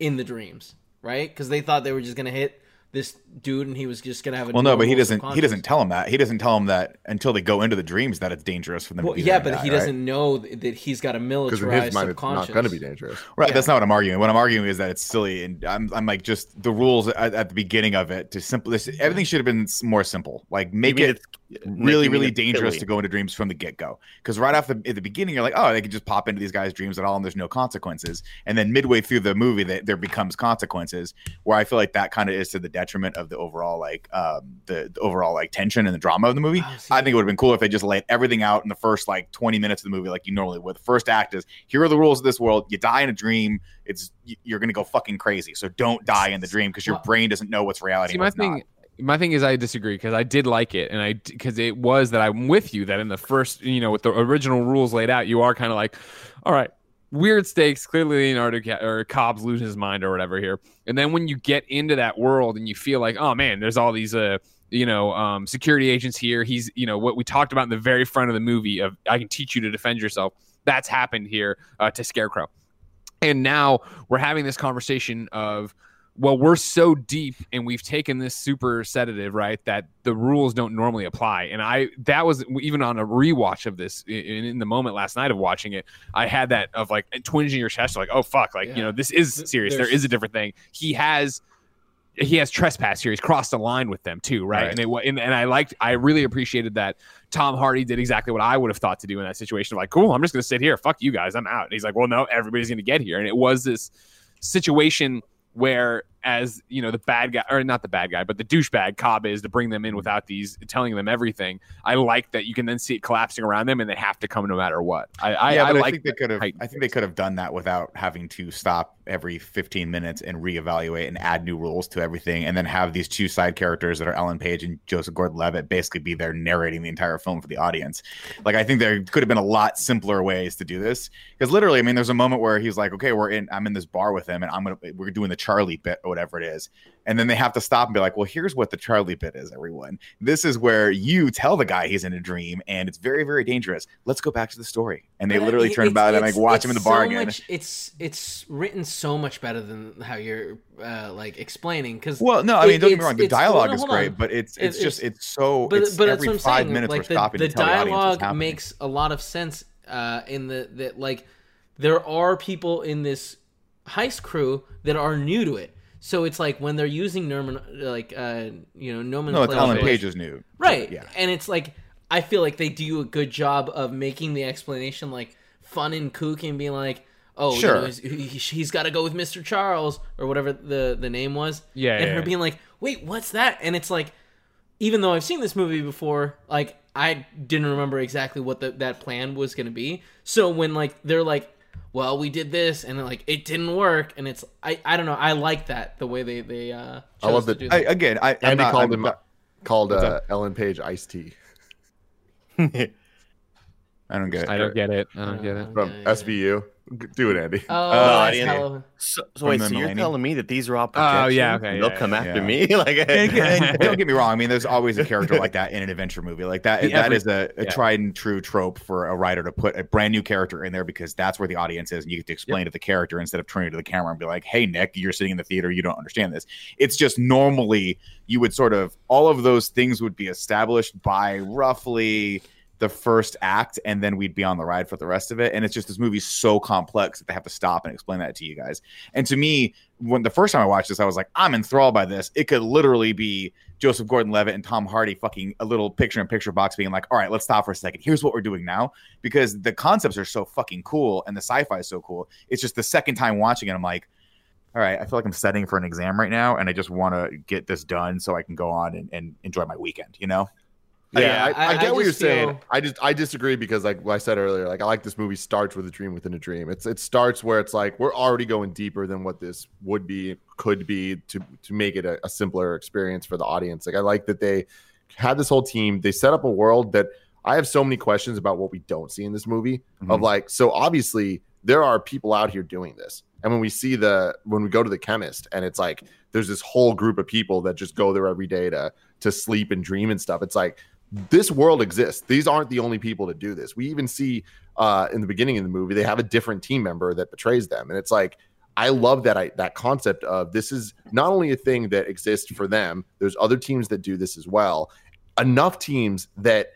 in the dreams right? Because they thought they were just gonna hit this dude and he was just gonna have a Well, no, but he doesn't. He doesn't tell him that. He doesn't tell him that until they go into the dreams that it's dangerous for them. well, to be yeah but and he right? doesn't know that he's got a Because in militarized his mind, it's subconscious not going to be dangerous. Right, Yeah. that's not what I'm arguing. What I'm arguing is that it's silly, and I'm, I'm like just the rules at, at the beginning of it to simple. This everything should have been more simple. Like make it really, really dangerous silly. to go into dreams from the get go. Because right off the at the beginning, you're like, oh, they could just pop into these guys' dreams at all, and there's no consequences. And then midway through the movie, that there becomes consequences. Where I feel like that kind of is to the detriment of the overall like um, the, the overall like tension and the drama of the movie. Oh, I think it would have been cool if they just laid everything out in the first like 20 minutes of the movie, like you normally would. The first act is here are the rules of this world. You die in a dream, it's you're gonna go fucking crazy. So don't die in the dream because your brain doesn't know what's reality. See, my thing, not. my thing is, I disagree because I did like it, and I because it was that I'm with you that in the first, you know, with the original rules laid out, you are kind of like, all right, weird stakes. Clearly, Leonardo or Cobb's losing his mind or whatever here, and then when you get into that world and you feel like, oh man, there's all these, uh, you know, um, security agents here. He's, you know, what we talked about in the very front of the movie of I can teach you to defend yourself. That's happened here uh, to Scarecrow And now we're having this conversation of, well, we're so deep and we've taken this super sedative, right? That the rules don't normally apply. And I, that was even on a rewatch of this in, in the moment last night of watching it, I had that of like twinge in your chest, like, oh, fuck, like, Yeah. you know, this is serious. There There's- a different thing. He has, he has trespass here. He's crossed a line with them too, right? Right. And it wa- and, and I liked, I really appreciated that Tom Hardy did exactly what I would have thought to do in that situation. Like, cool, I'm just going to sit here. Fuck you guys, I'm out. And he's like, well, no, everybody's going to get here. And it was this situation where, as you know, the bad guy or not the bad guy, but the douchebag Cobb is to bring them in without these telling them everything. I like that you can then see it collapsing around them, and they have to come no matter what. I, I, yeah, I but I, like think they could have. I think they could have done that without having to stop every 15 minutes and reevaluate and add new rules to everything, and then have these two side characters that are Ellen Page and Joseph Gordon-Levitt basically be there narrating the entire film for the audience. Like I think there could have been a lot simpler ways to do this because literally, I mean, there's a moment where he's like, "Okay, we're in. I'm in this bar with him, and I'm gonna we're doing the Charlie bit or whatever it is." And then they have to stop and be like, well, here's what the Charlie bit is, everyone. This is where you tell the guy he's in a dream and it's very, very dangerous. Let's go back to the story. And they literally it- turn about and like watch him in the it's bar so again. much- it's it's written so much better than how you're uh, like explaining because Well, no, I mean, it- don't get me wrong. The dialogue is hold on. great, but it's It- it's just it's- it's so but it's but that's every what I'm five saying. minutes like we're the, stopping the to tell the dialogue makes a lot of sense uh, in the that like there are people in this heist crew that are new to it. So it's like when they're using Norman, like uh, you know, no, it's nomenclature, Ellen Page is new, right? Yeah, and it's like I feel like they do a good job of making the explanation like fun and kooky and being like, oh, you Sure. know, he's, he, he's got to go with Mister Charles or whatever the the name was. Yeah, and yeah, her yeah. being like, wait, what's that? And it's like, even though I've seen this movie before, like I didn't remember exactly what the, that plan was going to be. So when like they're like, well, we did this and like it didn't work, and it's I I don't know. I like that the way they they uh. I love chose that- I, again, I I'm Andy not, called I'm him not- called uh, Ellen Page Ice-T I don't get it. I don't get it. I don't get it. from Yeah, yeah. SVU. G- Do it, Andy. Oh, Uh, that's yeah. So, so wait, the so you're Millennium? telling me that these are all Oh, projections? yeah, okay, They'll yeah, come yeah. after Yeah. me. like, And, and don't get me wrong. I mean, there's always a character like that in an adventure movie. Like that, The that every- is a, a yeah. tried and true trope for a writer to put a brand new character in there because that's where the audience is, and you get to explain to the character instead of turning to the camera and be like, "Hey, Nick, you're sitting in the theater, you don't understand this." It's just normally you would sort of all of those things would be established by roughly the first act and then we'd be on the ride for the rest of it. And it's just this movie's so complex that they have to stop and explain that to you guys. And to me when the first time i watched this i was like i'm enthralled by this. It could literally be joseph gordon-levitt and tom hardy fucking a little picture in picture box being like all right let's stop for a second. Here's what we're doing now. Because the concepts are so fucking cool and the sci-fi is so cool. It's just the second time watching it i'm like all right, I feel like I'm studying for an exam right now, and I just want to get this done so I can go on and, and enjoy my weekend. You know? Yeah, Yeah, I, I- I get I what you're just saying. I just I disagree because like what I said earlier, like I like this movie starts with a dream within a dream. It's it starts where it's like we're already going deeper than what this would be could be to to make it a, a simpler experience for the audience. Like I like that they had this whole team. They set up a world that I have so many questions about what we don't see in this movie. Of Mhm. like, so obviously there are people out here doing this. And when we see the when we go to the chemist and it's like there's this whole group of people that just go there every day to to sleep and dream and stuff. It's like this world exists. These aren't the only people to do this. We even see uh in the beginning of the movie they have a different team member that betrays them. And it's like I love that I, that concept of this is not only a thing that exists for them. There's other teams that do this as well. Enough teams that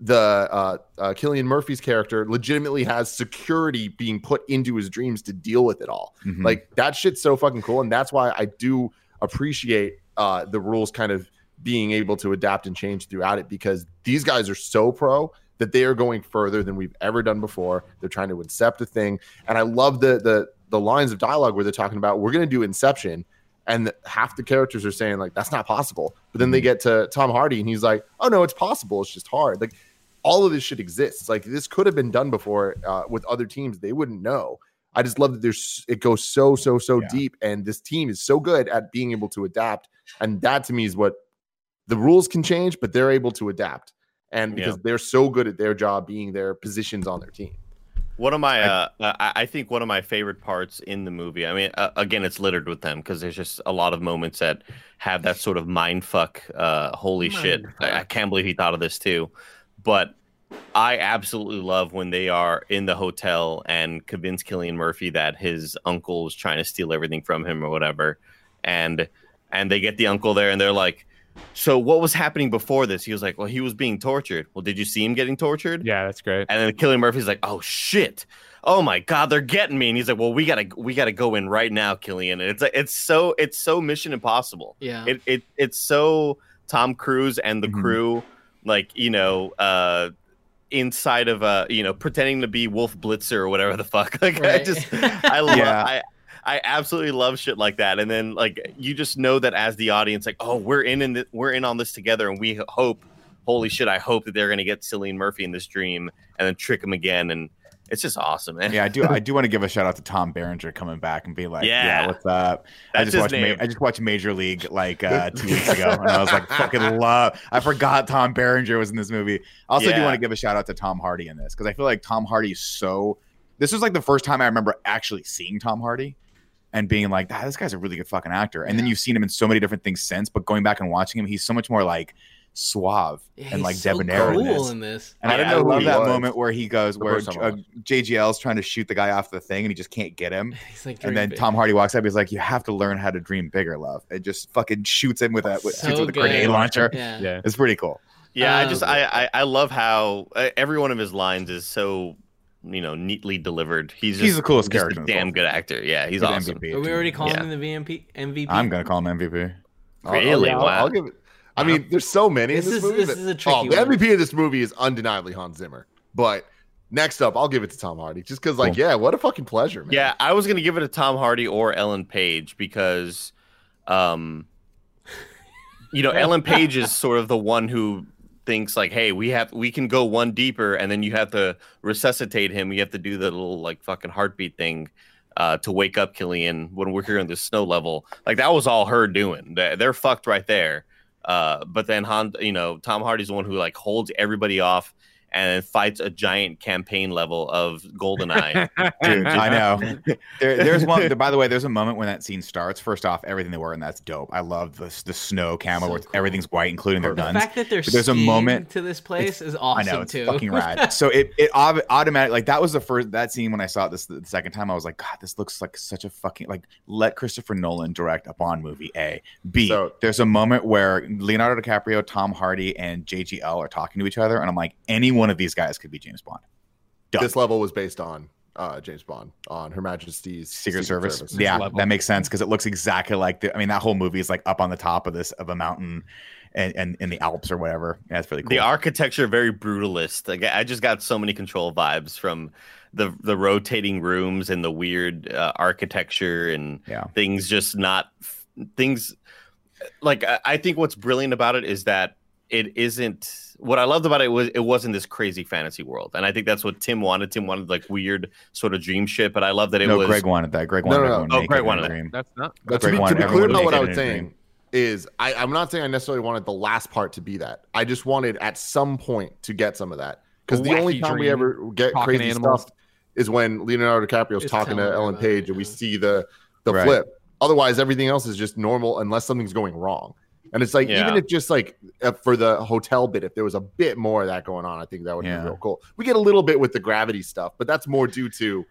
the uh, uh, Cillian Murphy's character legitimately has security being put into his dreams to deal with it all. Mhm. Like that shit's so fucking cool, and that's why I do appreciate uh, the rules kind of being able to adapt and change throughout it because these guys are so pro that they are going further than we've ever done before. They're trying to incept a thing, and I love the the the lines of dialogue where they're talking about we're going to do Inception, and the, half the characters are saying like that's not possible, but then they get to Tom Hardy and he's like, oh no, it's possible. It's just hard. Like all of this shit exists. Like this could have been done before uh, with other teams. They wouldn't know. I just love that there's it goes so so so Yeah. deep, and this team is so good at being able to adapt. And that to me is what the rules can change, but they're able to adapt. And because they're so good at their job being their positions on their team. One of my, uh, I, I think one of my favorite parts in the movie. I mean, uh, again, it's littered with them because there's just a lot of moments that have that sort of mind fuck. Uh, holy shit! I, I can't believe he thought of this too. But I absolutely love when they are in the hotel and convince Cillian Murphy that his uncle is trying to steal everything from him or whatever, and and they get the uncle there and they're like, "So what was happening before this?" He was like, "Well, he was being tortured." Well, did you see him getting tortured? Yeah, that's great. And then Cillian Murphy's like, "Oh shit." Oh my god, they're getting me. And he's like, "Well, we got to we got to go in right now, Cillian." And it's like it's so it's so mission impossible. Yeah. It it it's so Tom Cruise and the Mhm. crew like, you know, uh inside of uh, you know, pretending to be Wolf Blitzer or whatever the fuck. Like I just I love Yeah. I I absolutely love shit like that. And then like you just know that as the audience like, "Oh, we're in in th- we're in on this together and we hope holy shit, I hope that they're going to get Cillian Murphy in this dream and then trick him again and it's just awesome, man. Yeah, I do. I do want to give a shout out to Tom Berenger coming back and be like, "Yeah, Yeah. what's up?" I just watched. Ma- I just watched Major League like uh, two weeks ago, and I was like, "Fucking love." I forgot Tom Berenger was in this movie. I also do want to give a shout out to Tom Hardy in this because I feel like Tom Hardy is so. This was like the first time I remember actually seeing Tom Hardy and being like, ah, "This guy's a really good fucking actor." And then you've seen him in so many different things since, but going back and watching him, he's so much more like suave Yeah, and like so debonair in this. in this. And I I, didn't I know who love that was moment where he goes, the where first time I uh. JGL's trying to shoot the guy off the thing, and he just can't get him. He's like, And then big. Tom Hardy walks up. He's like, "You have to learn how to dream bigger, love." It just fucking shoots him with a with, So with a grenade launcher. Yeah. Yeah. It's pretty cool. Yeah, I Um, just I, I I love how uh, every one of his lines is so you know neatly delivered. He's just, He's the coolest character a damn good actor. Yeah, he's Good awesome. MVP, Are we already calling Yeah. him the VMP MVP? I'm gonna call him MVP. Really? I'll, I'll, Wow. I'll give it. I mean, there's so many This in this is- movie. this that- is a tricky oh, the. MVP of this movie is undeniably Hans Zimmer. But next up, I'll give it to Tom Hardy, just because, like, Cool. yeah, what a fucking pleasure, man. Yeah, I was gonna give it to Tom Hardy or Ellen Page because, um, you know, Ellen Page is sort of the one who thinks like, hey, we have we can go one deeper, and then you have to resuscitate him. You have to do the little like fucking heartbeat thing. Uh, to wake up Cillian when we're here on the snow level, like that was all her doing. They're, fucked right there. Uh, but then Han, you know, Tom Hardy's the one who like holds everybody off and then fights a giant campaign level of Goldeneye. Dude, I know. There, there's one. By the way, there's a moment when that scene starts. First off, everything they were in that's dope. I love the the snow camo So where cool. everything's white, including their guns. The guns. fact that they're But there's a moment- to this place is awesome I know it's too. fucking rad. so it it au- automatic like that was the first that scene when I saw it this the second time I was like God this looks like such a fucking like let Christopher Nolan direct a Bond movie. A B. So- there's a moment where Leonardo DiCaprio, Tom Hardy, and JGL are talking to each other, and I'm like any one of these guys could be James Bond. Done. This level was based on uh, James Bond, on Her Majesty's Secret, Service. Service. Yeah, level. that makes sense because it looks exactly like the. I mean, that whole movie is like up on the top of this of a mountain, and and in the Alps or whatever. Yeah, it's really cool. The architecture very brutalist. Like I just got so many control vibes from the the rotating rooms and the weird uh, architecture and Yeah. things just not things like I, I think what's brilliant about it is that it isn't what I loved about it was it wasn't this crazy fantasy world. And I think that's what Tim wanted. Tim wanted like weird sort of dream shit, but I love that it was. no, was Greg wanted that. Greg wanted no, no. everyone Oh, naked Greg wanted that. dream. That's not. But to be, to be clear about what I was saying is I, I'm not saying I necessarily wanted the last part to be that. I just wanted at some point to get some of that. Because the only wacky time we ever get crazy animals. stuff is when Leonardo DiCaprio's It's talking to Ellen everybody, Page and we see the the Right. flip. Otherwise, everything else is just normal unless something's going wrong. And it's like Yeah. even if just like uh, for the hotel bit, if there was a bit more of that going on, I think that would Yeah. be real cool. We get a little bit with the gravity stuff, but that's more due to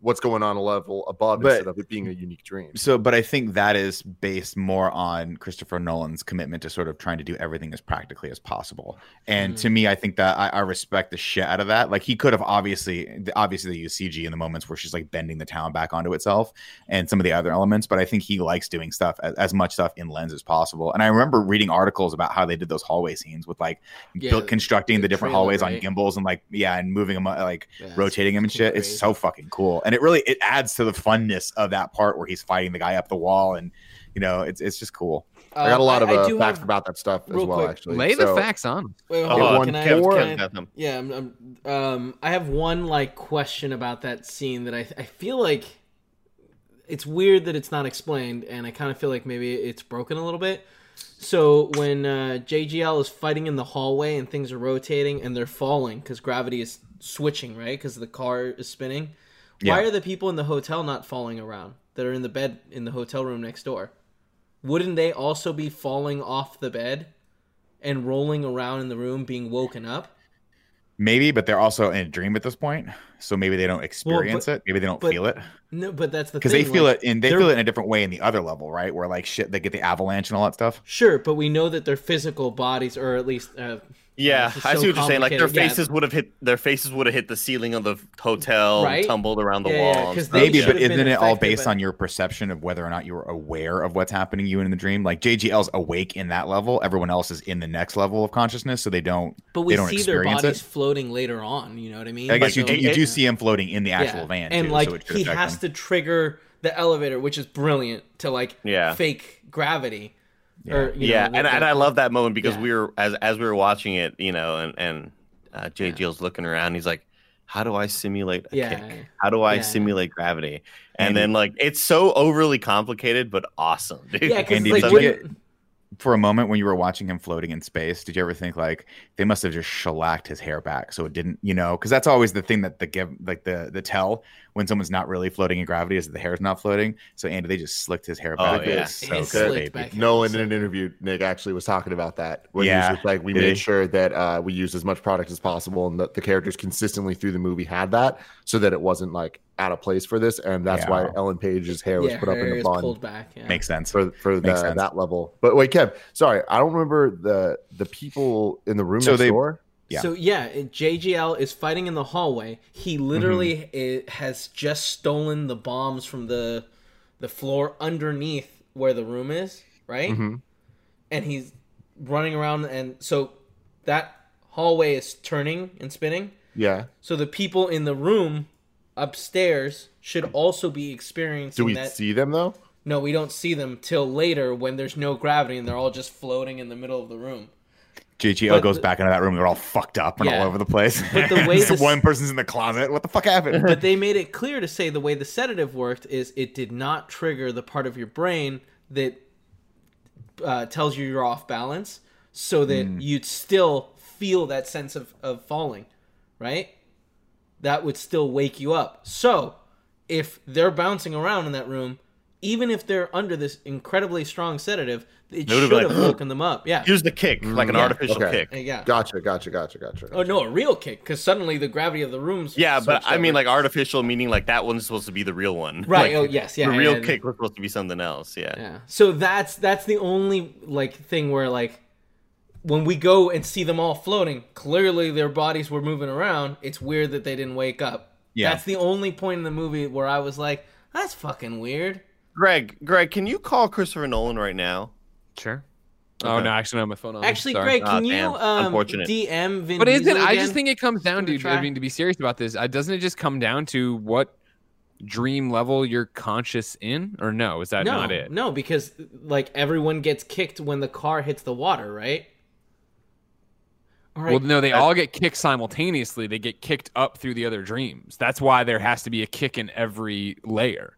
what's going on a level above But- instead of it being a unique dream. So, but I think that is based more on Christopher Nolan's commitment to sort of trying to do everything as practically as possible. And Mhm. to me, I think that I, I respect the shit out of that. Like he could have obviously, obviously they use CG in the moments where she's like bending the town back onto itself and some of the other elements. But I think he likes doing stuff as, as much stuff in lens as possible. And I remember reading articles about how they did those hallway scenes with like Yeah, built constructing the the, different trailer, hallways on gimbals and like yeah, and moving them uh, like Yeah, rotating them and fucking shit. It's so fucking cool, and it really it adds to the funness of that part where he's fighting the guy up the wall, and you know it's it's just cool. I got a lot Um, of I uh, facts have- about that stuff as well. quick, Actually, Lay the facts on. Wait, hold It on. Can I, four- can I- them. Yeah, I'm, I'm, um, I have one like question about that scene that I I feel like it's weird that it's not explained, and I kind of feel like maybe it's broken a little bit. So when uh, JGL is fighting in the hallway and things are rotating and they're falling because gravity is switching, right? Because the car is spinning. Why are the people in the hotel not falling around that are in the bed in the hotel room next door? Wouldn't they also be falling off the bed and rolling around in the room, being woken up? Maybe, but they're also in a dream at this point, so maybe they don't experience it. Maybe they don't but feel it No, but that's the because they feel like, it in they feel it in a different way in the other level, right? Where like shit, they get the avalanche and all that stuff. Sure, but we know that their physical bodies, or at least, uh, Yeah, this is I so see what you're saying. Like their complicated. Yeah. faces would have hit their faces would have hit the ceiling of the hotel, and Right? tumbled around the Yeah, wall. yeah, and 'cause stuff. they Maybe, but isn't it all based by- on your perception of whether or not you're aware of what's happening you in the dream? Like JGL's awake in that level, everyone else is in the next level of consciousness, so they don't. but we they don't see their experience bodies it. floating later on. You know what I mean? I guess you So- do, you it- do see him floating in the actual Yeah, van, and too, like so he has him. to trigger the elevator, which is brilliant to like Yeah. fake gravity. Or, you yeah, know, and, and I love that moment because Yeah. we were as as we were watching it, you know, and and uh, JGL's looking around. He's like, "How do I simulate a Yeah. kick? How do I Yeah. simulate gravity?" And Andy- then like it's so overly complicated, but awesome, dude. Yeah, Andy, like did you when- get- for a moment when you were watching him floating in space, did you ever think like they must have just shellacked his hair back so it didn't, you know, because that's always the thing that the give like the the tell when someone's not really floating in gravity is that the hair's not floating. So Andy, they just slicked his hair back. Oh, back. yeah. It's so His good, slicked baby. back. Nolan in an interview, Nick actually was talking about that. When he Yeah. was like, we Did made he? sure that uh, we used as much product as possible, and that the characters consistently through the movie had that, so that it wasn't like out of place for this, and that's why Ellen Page's hair was yeah, put up in is a bun pulled back. Yeah. Makes sense. for for Makes the, sense. that level. But wait, Kev, sorry, I don't remember the the people in the room So next they- door. Yeah. So yeah, JGL is fighting in the hallway. He literally Mm-hmm. has just stolen the bombs from the the floor underneath where the room is, right? Mhm. And he's running around, and so that hallway is turning and spinning. Yeah. So the people in the room upstairs should also be experiencing Do we that. see them though? No, we don't see them till later when there's no gravity and they're all just floating in the middle of the room. JGL But goes the- back into that room. They're all fucked up and Yeah. all over the place. But the way this- one person's in the closet. What the fuck happened? but they made it clear to say the way the sedative worked is it did not trigger the part of your brain that uh, tells you you're off balance so that you'd still feel that sense of, of falling right that would still wake you up so if they're bouncing around in that room even if they're under this incredibly strong sedative it They should been have like, woken them up yeah Use the kick like an mm-hmm. Yeah. artificial Okay. kick. Uh, yeah Gotcha, gotcha, gotcha, gotcha. oh no a real kick because suddenly the gravity of the room's Yeah, but switched I mean like artificial meaning like that one's supposed to be the real one. right Like, oh yes yeah the real and- kick was supposed to be something else. Yeah. Yeah. So that's that's the only like thing where like when we go and see them all floating, clearly their bodies were moving around. It's weird that they didn't wake up. Yeah. That's the only point in the movie where I was like, that's fucking weird. Greg, Greg, can you call Christopher Nolan right now? Sure. Oh Okay. no, actually don't have my phone on. Actually, Sorry. Greg, can you damn. um, Unfortunate. DM Vin But isn't I just think it comes down Give it to a I try. mean to be serious about this. Uh, doesn't it just come down to what dream level you're conscious in, or no? Is that no, not it? no, because like everyone gets kicked when the car hits the water, right? All right. Well, no, they all get kicked simultaneously. They get kicked up through the other dreams. That's why there has to be a kick in every layer.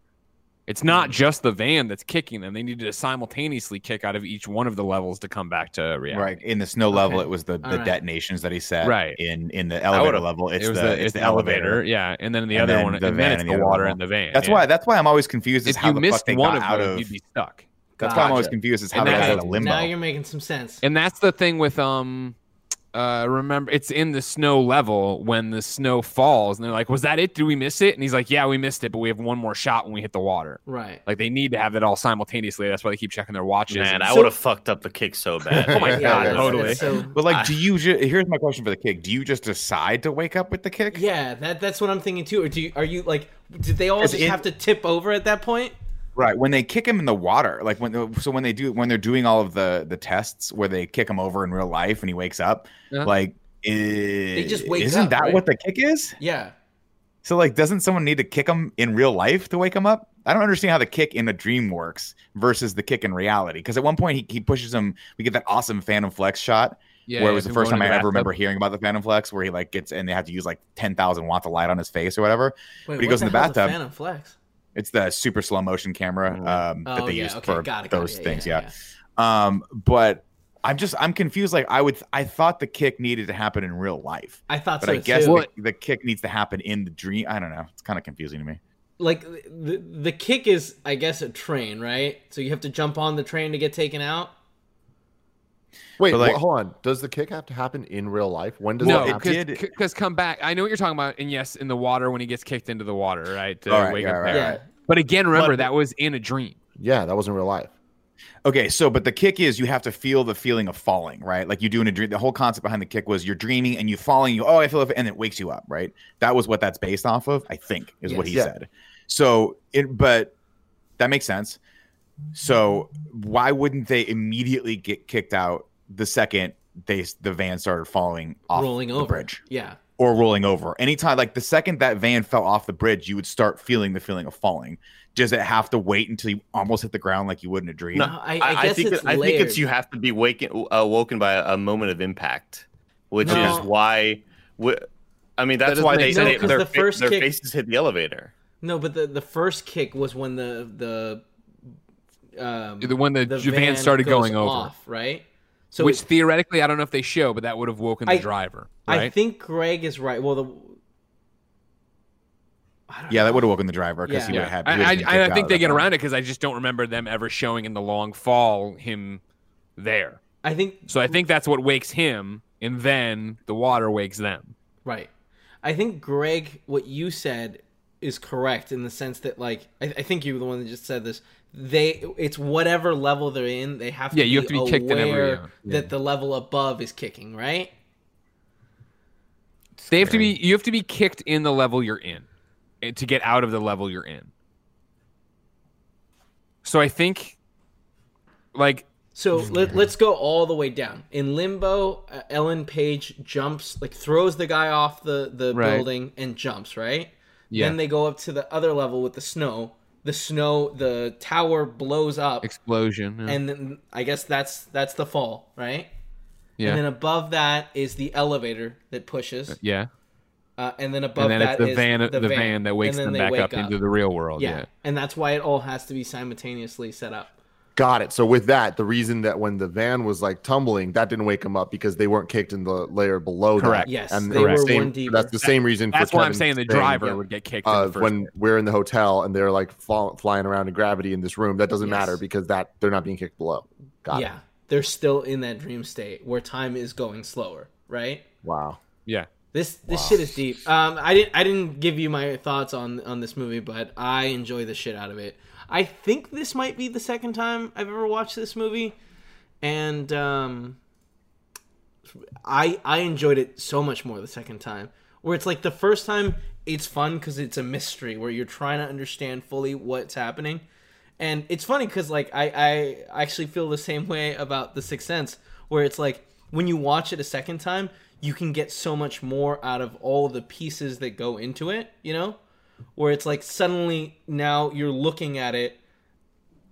It's not just the van that's kicking them. They need to simultaneously kick out of each one of the levels to come back to reality. Right in the snow level, Okay. it was the, the Alright. detonations that he set. Right. in in the elevator level, it's it was the, the, it's it's the the elevator, yeah, and then the And other then one, the and then van it's in the, the water level. and the van. That's yeah. why. That's why I'm always confused as If how you the missed fuck they one got of out those, of. you'd be stuck. That's why I'm always confused as how And they got out of limbo. now you're making some sense. And that's the thing with um uh remember it's in the snow level when the snow falls and they're like, Was that it? Did we miss it? And he's like, Yeah, we missed it, but we have one more shot when we hit the water. right. Like they need to have it all simultaneously. That's why they keep checking their watches. Man, and- I So- would have fucked up the kick so bad. Oh my god, yeah, totally. So But like, do you? Ju- here's my question for the kick: Do you just decide to wake up with the kick? Yeah, that that's what I'm thinking too. Or do you, are you like? Did they all Is just it- have to tip over at that point? Right. When they kick him in the water, like when so when they do when they're doing all of the the tests where they kick him over in real life and he wakes up, Yeah. like they just wake isn't up, that right? what the kick is? Yeah. So like, doesn't someone need to kick him in real life to wake him up? I don't understand how the kick in the dream works versus the kick in reality. Because at one point he, he pushes him. We get that awesome Phantom Flex shot yeah, where it was the first time I ever remember hearing about the Phantom Flex, where he like gets and they have to use like ten thousand watts of light on his face or whatever. Wait, But he goes in the bathtub. Phantom Flex. It's the super slow motion camera um, that Oh, they yeah, use okay, for got it, got it, those yeah, things. yeah, Yeah. Um, but I'm just I'm confused. Like I would I thought the kick needed to happen in real life, I thought but so I guess too. the, the kick needs to happen in the dream. I don't know. It's kind of confusing to me. like the the kick is, I guess, a train, right? So you have to jump on the train to get taken out. Wait, like- wha- hold on. Does the kick have to happen in real life? When does no, it it happen? because come back. I know what you're talking about, and yes, in the water when he gets kicked into the water, right? To All right, wake yeah, up right, there. yeah. But again, remember But- that was in a dream. Yeah, that wasn't real life. Okay, so but the kick is you have to feel the feeling of falling, right? Like you do in a dream. The whole concept behind the kick was you're dreaming and you're falling. You oh, I feel it, and it wakes you up, right? That was what that's based off of. I think is what he Yeah. said. So it, but that makes sense. So why wouldn't they immediately get kicked out the second they the van started falling off rolling the over. bridge Yeah. or rolling over? Anytime, like the second that van fell off the bridge, you would start feeling the feeling of falling. Does it have to wait until you almost hit the ground like you would in a dream? No, I, I, I, I think it's it- I think it's you have to be waken awoken by a, a moment of impact, which No. is why. wh- I mean, that's doesn't why they, sense. they their, the fa- first their kick- faces hit the elevator. No, but the the first kick was when the the um, The one that the Javan started goes going over. right? So Which theoretically, I don't know if they show, but that would have woken the I- driver, I think Greg is right. Well, the I don't Yeah, that would have woken the driver because he Yeah. would have I, had. he I, would've been I, kicked I think they get that around it because I just don't remember them ever showing in the long fall him there. I think So I think that's what wakes him, and then the water wakes them. Right. I think Greg, what you said is correct in the sense that, like, I, I think you were the one that just said this. They, it's whatever level they're in. They have to Yeah, be you have to be kicked in every- aware yeah. Yeah. that the level above is kicking. Right. They have to be. You have to be kicked in the level you're in, eh, to get out of the level you're in. So I think, like, So let, let's go all the way down. In Limbo, uh, Ellen Page jumps, like throws the guy off the the Right. building and jumps. Right. yeah, Then they go up to the other level with the snow. The snow, the tower blows up, explosion. Yeah. and then I guess that's that's the fall, right? yeah. And then above that is the elevator that pushes. yeah. Uh, and then above And then that the is van, the, van, that wakes them back wake up, into the real world. yeah. Yeah. And that's why it all has to be simultaneously set up. Got it. So with that, the reason that when the van was like tumbling, that didn't wake them up because they weren't kicked in the layer below. that. Correct. Yes, And they the were same- one deeper. That's the same reason. That's for why I'm saying the driver yeah. would get kicked in Uh, the first when we're in the hotel and they're like fall, flying around in gravity in this room, that doesn't Yes. matter because that they're not being kicked below. Got yeah, they're still in that dream state where time is going slower, right? Wow. Yeah. This this shit is deep. Um, I didn't I didn't give you my thoughts on on this movie, but I enjoy the shit out of it. I think this might be the second time I've ever watched this movie, and um, I I enjoyed it so much more the second time. Where it's like the first time, it's fun because it's a mystery where you're trying to understand fully what's happening, and it's funny because like I I actually feel the same way about the Sixth Sense, where it's like when you watch it a second time, you can get so much more out of all the pieces that go into it. You know, where it's like suddenly now you're looking at it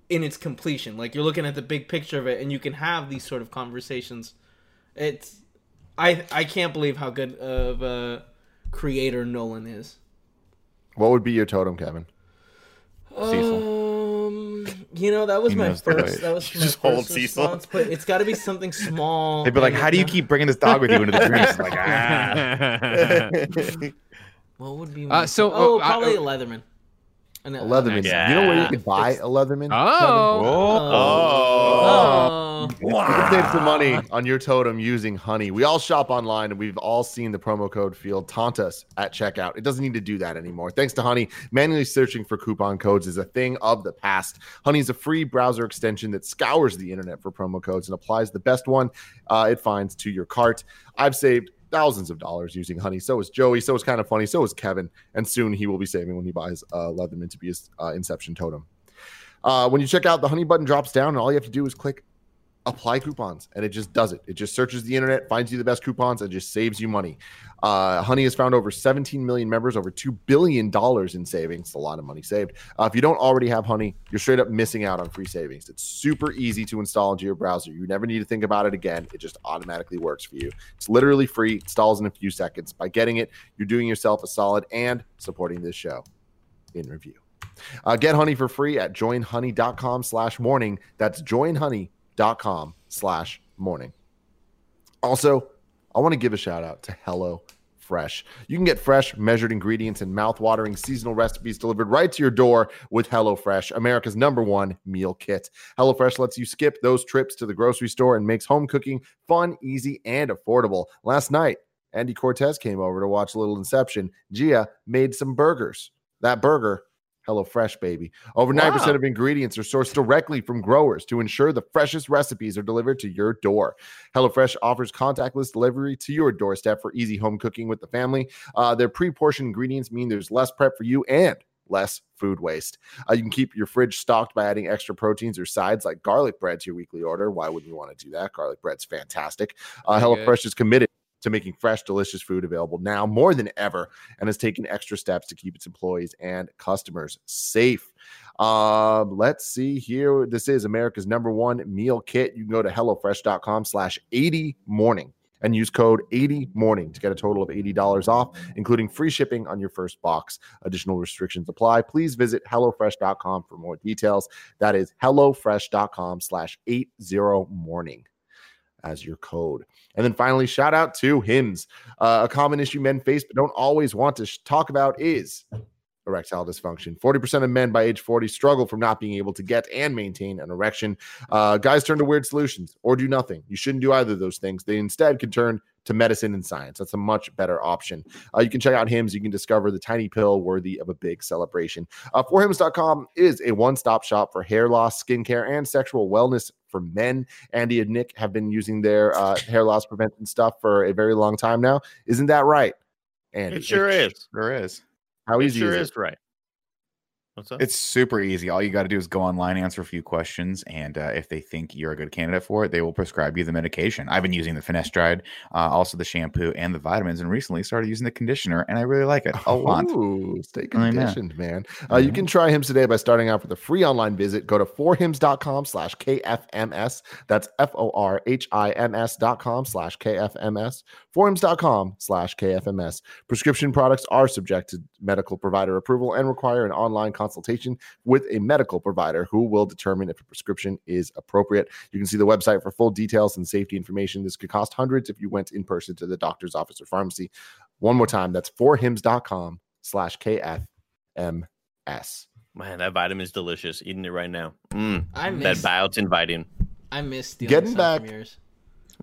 in its completion, like you're looking at the big picture of it, and you can have these sort of conversations. It's I I can't believe how good of a creator Nolan is. What would be your totem, Kevin? Cecil. Um, you know that was He my first. way. That was my Just first hold Cecil. response, but it's got to be something small. They'd be like, "How do you keep bringing this dog with you into the dreams?" Like, ah. not- What would be? My Uh, so, oh, uh, I- probably a Leatherman. A Leatherman. Yeah. You know where you could buy a Leatherman? Oh. Oh. You can save some money on your totem using Honey. We all shop online and we've all seen the promo code field taunt us at checkout. It doesn't need to do that anymore. Thanks to Honey, manually searching for coupon codes is a thing of the past. Honey is a free browser extension that scours the internet for promo codes and applies the best one uh, it finds to your cart. I've saved thousands of dollars using Honey. So is Joey. So is kind of funny. So is Kevin. And soon he will be saving when he buys uh, Leatherman to be his uh, Inception totem. Uh, when you check out, the Honey button drops down, and all you have to do is click apply coupons and it just does it. It just searches the internet finds you the best coupons and just saves you money. Uh, honey has found over 17 million members over 2 billion dollars in savings a lot of money saved. Uh, if you don't already have honey you're straight up missing out on free savings. It's super easy to install into your browser. You never need to think about it again. It just automatically works for you. It's literally free. It installs in a few seconds. By getting it you're doing yourself a solid and supporting this show in review. Uh, get honey for free at joinhoney.com slash morning. That's joinhoney com slash morning. Also, I want to give a shout out to Hello fresh. You can get fresh, measured ingredients and mouth-watering seasonal recipes delivered right to your door with HelloFresh, America's number one meal kit. HelloFresh lets you skip those trips to the grocery store and makes home cooking fun, easy, and affordable. Last night, Andy Cortez came over to watch a little Inception. Gia made some burgers. That burger HelloFresh, baby. Over 9% of ingredients are sourced directly from growers to ensure the freshest recipes are delivered to your door. HelloFresh offers contactless delivery to your doorstep for easy home cooking with the family. Uh, their pre portioned ingredients mean there's less prep for you and less food waste. Uh, you can keep your fridge stocked by adding extra proteins or sides like garlic bread to your weekly order. Why wouldn't you want to do that? Garlic bread's fantastic. Uh. HelloFresh is committed to making fresh, delicious food available now more than ever and has taken extra steps to keep its employees and customers safe. Um, let's see here. This is America's number one meal kit. You can go to HelloFresh.com slash 80 morning and use code 80 morning to get a total of $80 off, including free shipping on your first box. Additional restrictions apply. Please visit HelloFresh.com for more details. That is HelloFresh.com slash 80 morning as your code. And then finally, shout out to Hims. Uh, a common issue men face but don't always want to sh- talk about is erectile dysfunction. 40% of men by age 40 struggle from not being able to get and maintain an erection. Uh, guys turn to weird solutions or do nothing. You shouldn't do either of those things. They instead can turn to medicine and science. That's a much better option. Uh, you can check out Hims. You can discover the tiny pill worthy of a big celebration. Uh, forhims.com is a one stop shop for hair loss, skincare, and sexual wellness for men. Andy and Nick have been using their uh, hair loss prevention stuff for a very long time now. Isn't that right? Andy, It sure is. Sure is. How It easy sure is is it? right. What's up? It's super easy. All you got to do is go online, answer a few questions, and uh, if they think you're a good candidate for it, they will prescribe you the medication. I've been using the finasteride, uh, also the shampoo and the vitamins, and recently started using the conditioner, and I really like it a lot. Ooh, stay conditioned, man. Uh, you Mhm. can try Hims today by starting out with a free online visit. Go to forhims.com slash KFMS. That's F O R H I M S dot com slash KFMS. Forhims.com slash KFMS. Prescription products are subject to medical provider approval and require an online consultation with a medical provider who will determine if a prescription is appropriate. You can see the website for full details and safety information. This could cost hundreds if you went in person to the doctor's office or pharmacy. One more time, that's forhims.com slash KFMS. Man, that vitamin is delicious. Eating it right now. Mm, I that miss biotin vitamin. I miss stealing Getting back- from yours.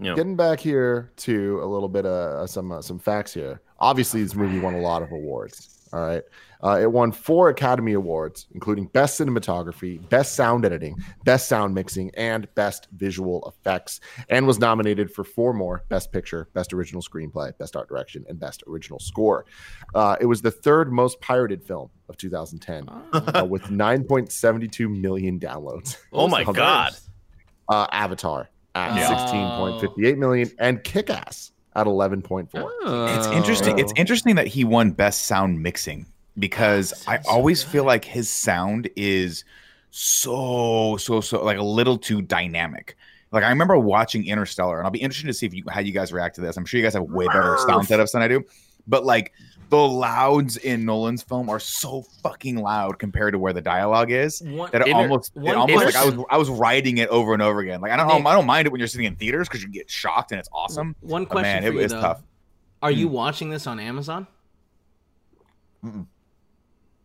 You Getting back here to a little bit of uh, some uh, some facts here. Obviously, this movie won a lot of awards. All right, uh, it won four Academy Awards, including Best Cinematography, Best Sound Editing, Best Sound Mixing, and Best Visual Effects, and was nominated for four more: Best Picture, Best Original Screenplay, Best Art Direction, and Best Original Score. Uh, it was the third most pirated film of 2010, Ah. uh, with 9.72 million downloads. Oh my God. Uh, Avatar at Yeah. 16.58 million and Kick Ass at 11.4. It's interesting. It's Oh. interesting that he won best sound mixing because I sounds so always feel like his sound is so so so like a little too dynamic. Like I remember watching Interstellar, and I'll be interested to see if you how you guys react to this. I'm sure you guys have way better sound setups than I do, but like the louds in Nolan's film are so fucking loud compared to where the dialogue is One, that it Inter- almost it almost like I was I was writing it over and over again. Like I don't Nick- I don't mind it when you're sitting in theaters because you get shocked and it's awesome. one question man, it you is though. tough. Are you watching this on Amazon? Mm-mm.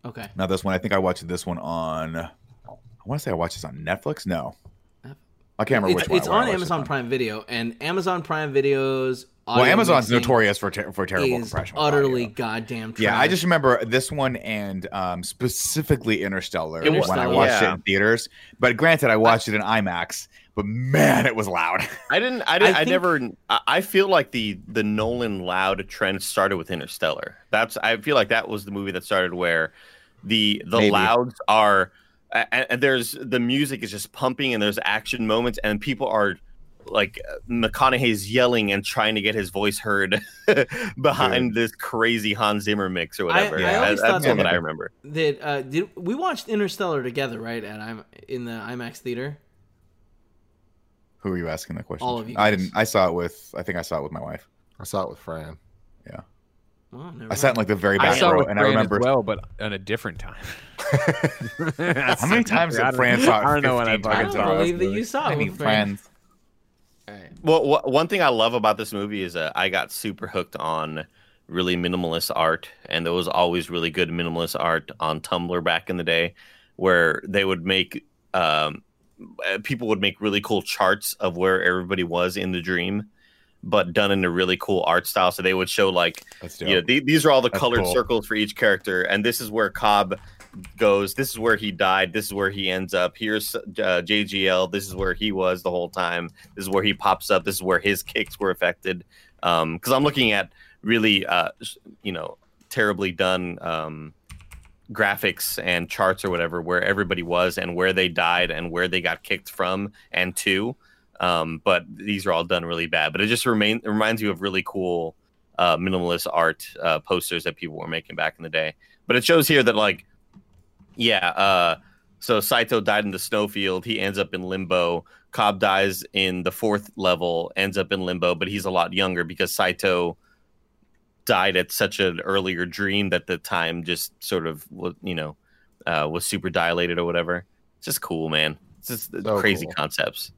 Okay. Now this one, I think I watched this one on. I want to say I watched this on Netflix. No, I can't remember It's, which one. it's on Amazon on. Prime Video, and Amazon Prime Videos. Well, Amazon's notorious for ter- for terrible is compression. utterly audio. goddamn trash. Yeah, I just remember this one and um, specifically Interstellar, It was- when I watched yeah. it in theaters. But granted, I watched it in IMAX. But man, it was loud. I didn't. I didn't. I, think- never. I, I feel like the the Nolan loud trend started with Interstellar. That's. I feel like that was the movie that started where the the Maybe. louds are. And, and there's the music is just pumping and there's action moments and people are like McConaughey's yelling and trying to get his voice heard behind this crazy Hans Zimmer mix or whatever. I That- always that's thought all that- that I remember. that. Uh, did we watched Interstellar together? Right at I'm in the IMAX theater. Who are you asking that question? All of you I didn't. I saw it with. I think I saw it with my wife. I saw it with Fran. Well, I sat in like the very back row, with and I remember as well, but on a different time. How many times did have don't- Fran saw it? I don't know when I I fucking don't saw it. believe that you saw it I mean, with Fran. Right. Well, wha- one thing I love about this movie is uh, I got super hooked on really minimalist art, and there was always really good minimalist art on Tumblr back in the day, where they would make um, uh, people would make really cool charts of where everybody was in the dream, but done in a really cool art style. So they would show like, you know, the- these are all the That's colored cool. circles for each character, and this is where Cobb goes. This is where he died. This is where he ends up. Here's uh, JGL. This is where he was the whole time. This is where he pops up. This is where his kicks were affected. Um, because I'm looking at really, uh, you know, terribly done um, graphics and charts or whatever where everybody was and where they died and where they got kicked from and to. Um, but these are all done really bad. But it just remain reminds you of really cool uh, minimalist art uh, posters that people were making back in the day. But it shows here that like, yeah, uh, so Saito died in the snowfield. He ends up in limbo. Cobb dies in the fourth level, ends up in limbo, but he's a lot younger because Saito died at such an earlier dream that the time just sort of was, you know, uh, was super dilated or whatever. It's just cool, man. It's just So crazy cool. concepts.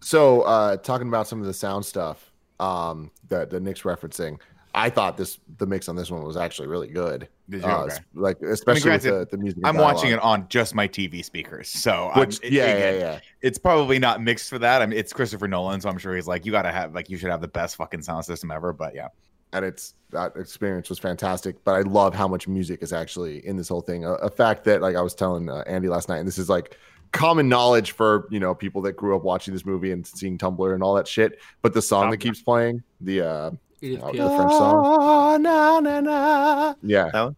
So, uh, talking about some of the sound stuff um, that that Nick's referencing, I thought this the mix on this one was actually really good. Did you? Uh, Okay. Like especially granted, with the, the music. I'm watching it on just my TV speakers, so Which, it- yeah, again, yeah, yeah. It's probably not mixed for that. I mean, it's Christopher Nolan, so I'm sure he's like, you gotta have like, you should have the best fucking sound system ever. But yeah, and it's that experience was fantastic. But I love how much music is actually in this whole thing. A, a fact that like I was telling uh, Andy last night, and this is like common knowledge for you know people that grew up watching this movie and seeing Tumblr and all that shit. But the song that keeps playing, the uh, Edith uh, the Piaf. French song, yeah, That one?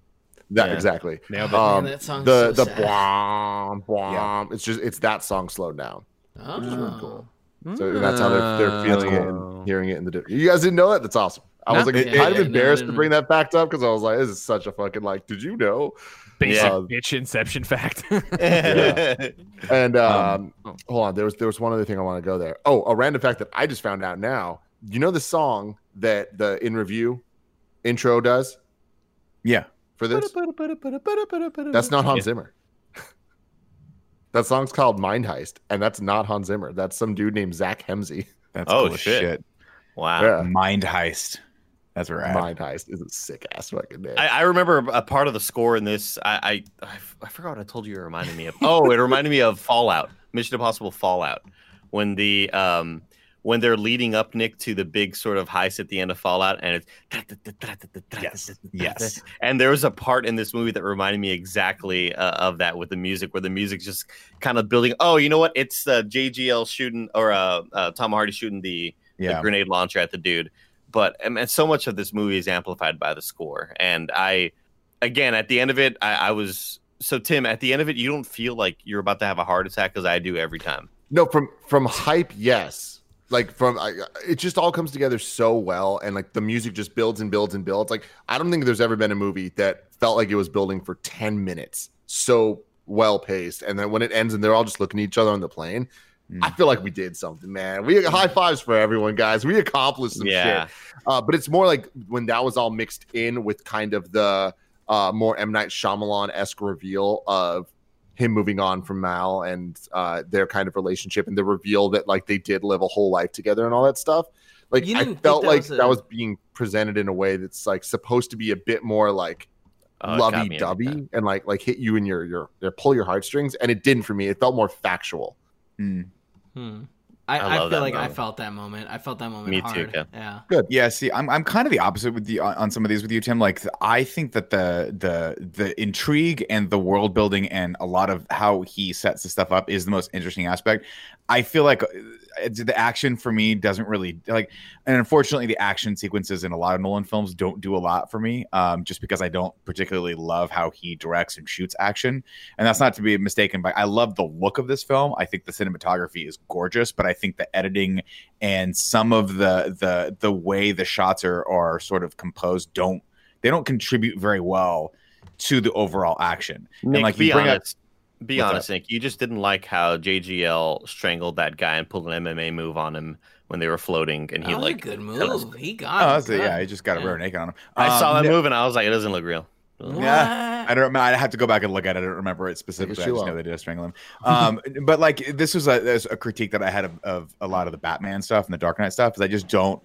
that Yeah. exactly. Nailed it. Um, that song's the so the sad. bwom, bwom, it's just it's that song slowed down. Oh. is really cool. So and that's how they're, they're feeling it Oh. and hearing it in the. di- You guys didn't know that? That's awesome. I was like Yeah, kind yeah, of embarrassed no, to bring that fact up because I was like, this is such a fucking like. Did you know? Basic Yeah. bitch inception fact. Yeah. And um, oh. hold on, there was there was one other thing I want to go there. Oh, a random fact that I just found out now. You know the song that the in review intro does yeah, for this? That's not Hans Yeah. Zimmer. that song's called Mind Heist, and that's not Hans Zimmer. That's some dude named Zach Hemsey. that's Oh, cool shit. shit. wow. Yeah. Mind heist. That's right. Mind Heist is a sick ass fucking name. I, I remember a part of the score in this. I, I I f- I forgot what I told you. It reminded me of. Oh, it reminded me of Fallout, Mission Impossible Fallout, when the um when they're leading up Nick to the big sort of heist at the end of Fallout, and it's Yes. Yes. And there was a part in this movie that reminded me exactly uh, of that with the music, where the music's just kind of building. Oh, you know what? It's uh, JGL shooting or uh, uh, Tom Hardy shooting the the grenade launcher at the dude. But mean, so much of this movie is amplified by the score. And I, again, at the end of it, I, I was so Tim. At the end of it, you don't feel like you're about to have a heart attack because I do every time. No, from from hype, yes. Like from I, it just all comes together so well, and like the music just builds and builds and builds. Like I don't think there's ever been a movie that felt like it was building for ten minutes, so well paced, and then when it ends and they're all just looking at each other on the plane, Mm. I feel like we did something, man. We high fives for everyone, guys. We accomplished some Yeah. shit. Uh, but it's more like when that was all mixed in with kind of the uh, more M Night Shyamalan esque reveal of him moving on from Mal and uh, their kind of relationship, and the reveal that like they did live a whole life together and all that stuff. Like You I didn't think felt that like was a- that was being presented in a way that's like supposed to be a bit more like Oh, lovey me every time. dovey and like like hit you in your, your your pull your heartstrings, and it didn't for me. It felt more factual. Mm. Hmm. I, I I, feel that like I felt that moment. I felt that moment Me too, hard. Ken. Yeah. Yeah, see, I'm I'm kind of the opposite with the on on some of these with you, Tim. Like, I think that the the the intrigue and the world building and a lot of how he sets the stuff up is the most interesting aspect. I feel like it's, the action for me doesn't really like, and unfortunately, the action sequences in a lot of Nolan films don't do a lot for me, um, just because I don't particularly love how he directs and shoots action. And that's not to be mistaken by. I love the look of this film. I think the cinematography is gorgeous, but I think the editing and some of the the the way the shots are are sort of composed don't they don't contribute very well to the overall action. Nick, and like be you bring up honest. Be What's honest, Nick. You just didn't like how JGL strangled that guy and pulled an MMA move on him when they were floating, and he that was like a good us- move. He oh, got. it that's it. yeah, he just got a Yeah. rear naked on him. I saw Um, that no- move and I was like, it doesn't look real. Yeah, I don't remember. I have to go back and look at it. I don't remember it specifically. I just off. know they did a strangle him. Um, but like this was a, this was a critique that I had of, of a lot of the Batman stuff and the Dark Knight stuff. Is I just don't.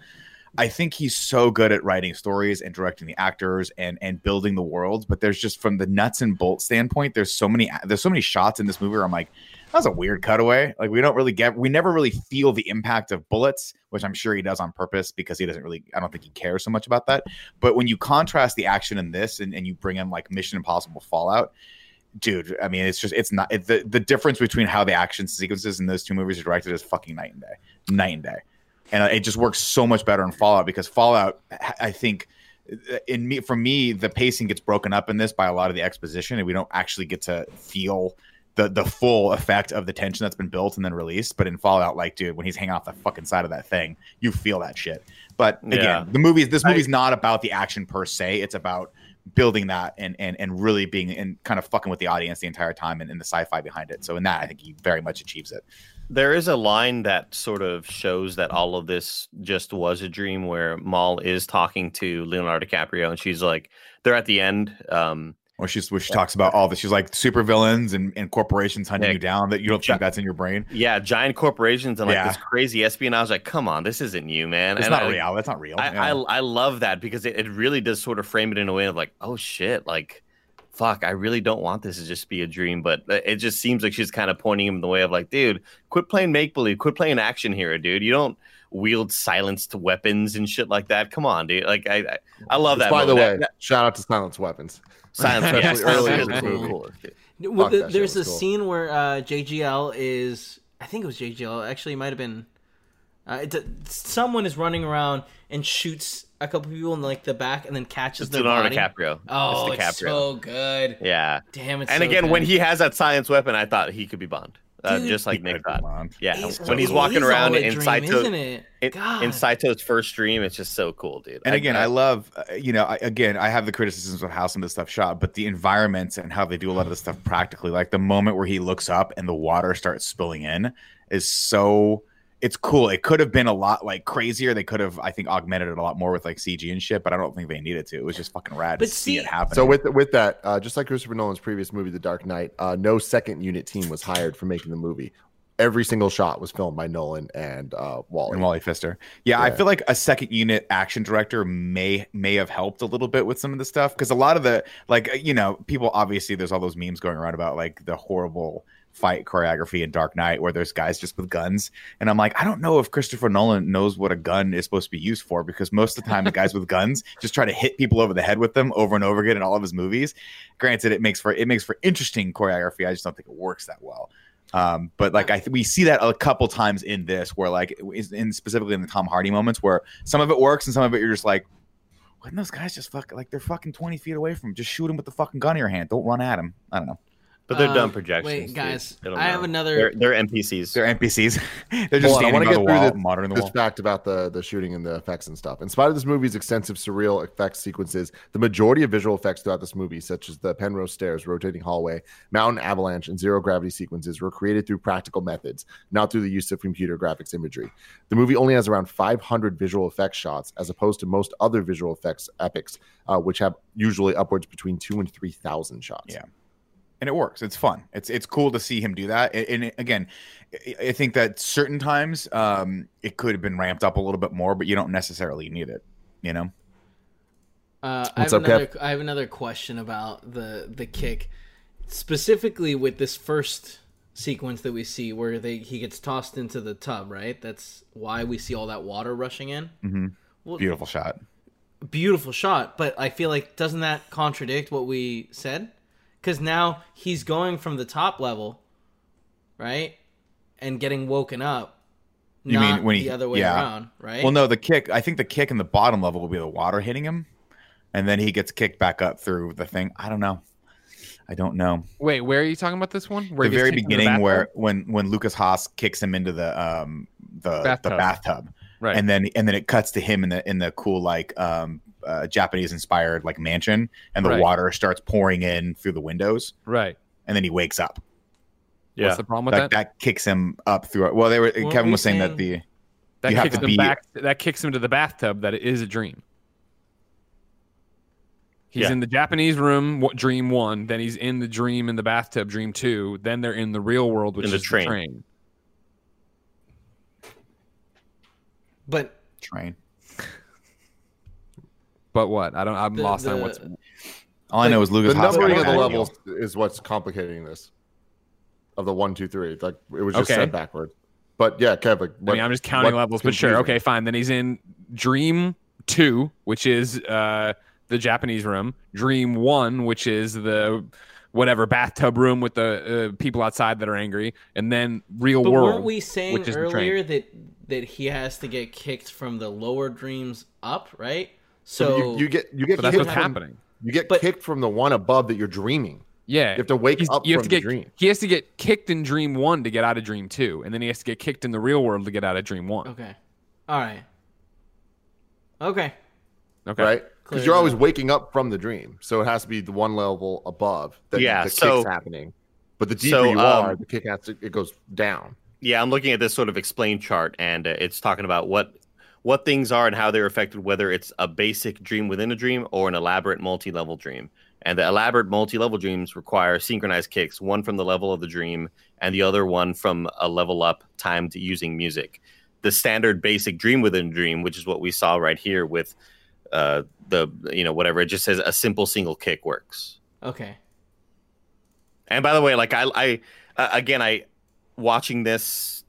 I think he's so good at writing stories and directing the actors and and building the worlds. But there's just from the nuts and bolts standpoint, there's so many there's so many shots in this movie where I'm like, that was a weird cutaway. Like we don't really get we never really feel the impact of bullets, which I'm sure he does on purpose because he doesn't really I don't think he cares so much about that. But when you contrast the action in this and, and you bring in like Mission Impossible Fallout, dude, I mean it's just it's not it, the the difference between how the action sequences in those two movies are directed is fucking night and day. Night and day. And it just works so much better in Fallout because Fallout I think in me for me the pacing gets broken up in this by a lot of the exposition and we don't actually get to feel the the full effect of the tension that's been built and then released. But in Fallout, like, dude, when he's hanging off the fucking side of that thing, you feel that shit. But again, Yeah. the movie this I- movie's not about the action per se. It's about building that and and and really being and kind of fucking with the audience the entire time and, and the sci-fi behind it. So in that, I think he very much achieves it. There is a line that sort of shows that all of this just was a dream where Mal is talking to Leonardo DiCaprio and she's like, they're at the end. Um, Where she's where she talks about all this. She's like super villains and, and corporations hunting Yeah. you down that you don't think that's in your brain. yeah, giant corporations and like Yeah. this crazy espionage. Like, come on, this isn't you, man. It's and not I, real. That's not real. I, Yeah. I I love that because it, it really does sort of frame it in a way of like, oh shit, like fuck, I really don't want this to just be a dream. But uh, it just seems like she's kind of pointing him in the way of like, dude, quit playing make believe, quit playing action hero, dude. You don't wield silenced weapons and shit like that. Come on, dude. Like I I, I love Which, that. by the way, That- shout out to Silence Weapons. that- silence, yeah, Especially silence early in the the movie. coolest. Well, Fuck, the- there's a cool. scene where uh, JGL is, I think it was JGL. Actually, it might have been. Uh, it, someone is running around and shoots a couple people in like the back, and then catches It's their Leonardo body. DiCaprio. Oh, it's it's, so good. yeah. Damn it. And again, when he has that science weapon, I thought he could be Bond, uh, Dude. just like Nick could thought. Bond. Yeah, He's- when he's he's walking all around a in dream, Saito, in, in Saito's first dream, it's just so cool, dude. And again, I love, uh, you know, I, again, I have the criticisms of how some of this stuff shot, but the environments and how they do a lot of this stuff practically, like the moment where he looks up and the water starts spilling in, is so. It's cool. It could have been a lot like crazier. They could have, I think, augmented it a lot more with like CG and shit. But I don't think they needed to. It was just fucking rad But to see, see- it happen. So with with that, uh, just like Christopher Nolan's previous movie, The Dark Knight, uh, no second unit team was hired for making the movie. Every single shot was filmed by Nolan and uh, Wally. and Wally Pfister. Yeah, I feel like a second unit action director may may have helped a little bit with some of the stuff because a lot of the like uh, you know people obviously there's all those memes going around about like the horrible fight choreography in Dark Knight where there's guys just with guns and I'm like I don't know if Christopher Nolan knows what a gun is supposed to be used for because most of the time the guys with guns just try to hit people over the head with them over and over again in all of his movies. Granted, it makes for it makes for interesting choreography. I just don't think it works that well. Um, but like I th- we see that a couple times in this, where like in specifically in the Tom Hardy moments, where some of it works and some of it you're just like, wouldn't those guys just fuck like they're fucking twenty feet away from him? Just shoot him with the fucking gun in your hand. Don't run at him. I don't know. But they're Um, dumb projections. wait, guys, They don't I have another- They're, they're NPCs. They're NPCs. they're just Hold on, I standing wanna get the through wall, this- monitoring the this wall. fact about the the shooting and the effects and stuff. In spite of this movie's extensive surreal effects sequences, the majority of visual effects throughout this movie, such as the Penrose stairs, rotating hallway, mountain avalanche, and zero gravity sequences, were created through practical methods, not through the use of computer graphics imagery. The movie only has around 500 visual effects shots, as opposed to most other visual effects epics, uh, which have usually upwards between two and three thousand shots. Yeah. And it works. It's fun. It's it's cool to see him do that. And, and again, I- I think that certain times um, it could have been ramped up a little bit more, but you don't necessarily need it. You know, Uh, I What's have up, Kev? another. I have another question about the the kick, specifically with this first sequence that we see where they he gets tossed into the tub. Right. That's why we see all that water rushing in. Mhm. Well, beautiful shot. beautiful shot, but I feel like doesn't that contradict what we said? Because now he's going from the top level, right, and getting woken up. You not mean when he- the other way yeah. around, right? Well, no, the kick. I think the kick in the bottom level will be the water hitting him, and then he gets kicked back up through the thing. I don't know. I don't know. Wait, where are you talking about this one? Where the very kicked in the beginning, where when when Lukas Haas kicks him into the um the the Bathtub. bathtub, right? and then and then it cuts to him in the in the cool like um uh, Japanese inspired like mansion, and the Right. water starts pouring in through the windows, right. and then he wakes up. Yeah. What's the problem with Like that? that kicks him up through. Well, they were Weren't Kevin we was saying that the That you have kicks to him be- back. That kicks him to the bathtub. That it is a dream. He's Yeah. in the Japanese room, what, dream one. Then he's in the dream in the bathtub, dream two. Then they're in the real world, which In the is train. the train. but train. But what? I don't. I'm The- lost on what's. All I know is Lucas. the numbering of the levels is what's complicating this. Of the one, two, three, like it was just Okay. said backward. But yeah, Kev, like, I mean, I'm just counting what levels, but sure, okay, fine. Then he's in Dream Two, which is uh, the Japanese room. Dream One, which is the whatever bathtub room with the uh, people outside that are angry, and then Real But World. weren't we saying which is earlier that that he has to get kicked from the lower dreams up, right? So, So you, you get you get but that's kicked what's from, happening. You get But- kicked from the one above that you're dreaming. Yeah, You have to wake He's- up you have from to the get, dream. He has to get kicked in Dream One to get out of Dream Two, and then he has to get kicked in the real world to get out of Dream One. okay, all right, okay, Okay, right? Because you're always waking up from the dream, so it has to be the one level above that Yeah, the so- kick's happening. But the deeper so, you are, um, the kick has to it goes down. Yeah, I'm looking at this sort of explain chart, and uh, it's talking about what what things are and how they're affected, whether it's a basic dream within a dream or an elaborate multi-level dream. And the elaborate multi-level dreams require synchronized kicks, one from the level of the dream and the other one from a level up timed using music. The standard basic dream within a dream, which is what we saw right here with uh, the you know whatever it just says a simple single kick works. okay. And by the way, like I, I uh, again, I watching this,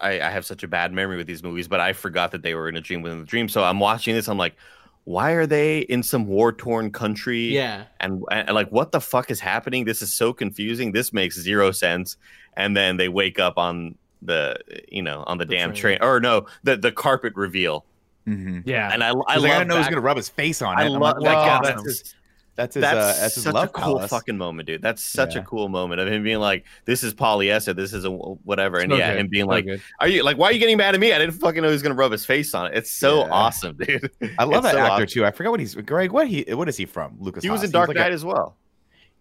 I, I have such a bad memory with these movies, but I forgot that they were in a dream within the dream. So I'm watching this, I'm like, why are they in some war torn country? Yeah, And, and like, what the fuck is happening? This is so confusing. This makes zero sense. And then they wake up on the, you know, on the, The damn train. train, or no, the the carpet reveal. Mhm. yeah, And I, I I, love like, I didn't know he was gonna rub his face on it. I love like, like, yeah, that's that's his, that's his, that's uh, that's his such love a cool palace. fucking moment, dude. That's such Yeah. a cool moment of him being like, "This is polyester. This is a whatever," and So yeah, good, him being so like, good. "Are you like? Why are you getting mad at me? I didn't fucking know he was gonna rub his face on it. It's so Yeah. awesome, dude. I love It's that so actor awesome. too. I forgot what he's Greg. What he what is he from? Lukas. He was Haas. in Dark like Knight A, as well.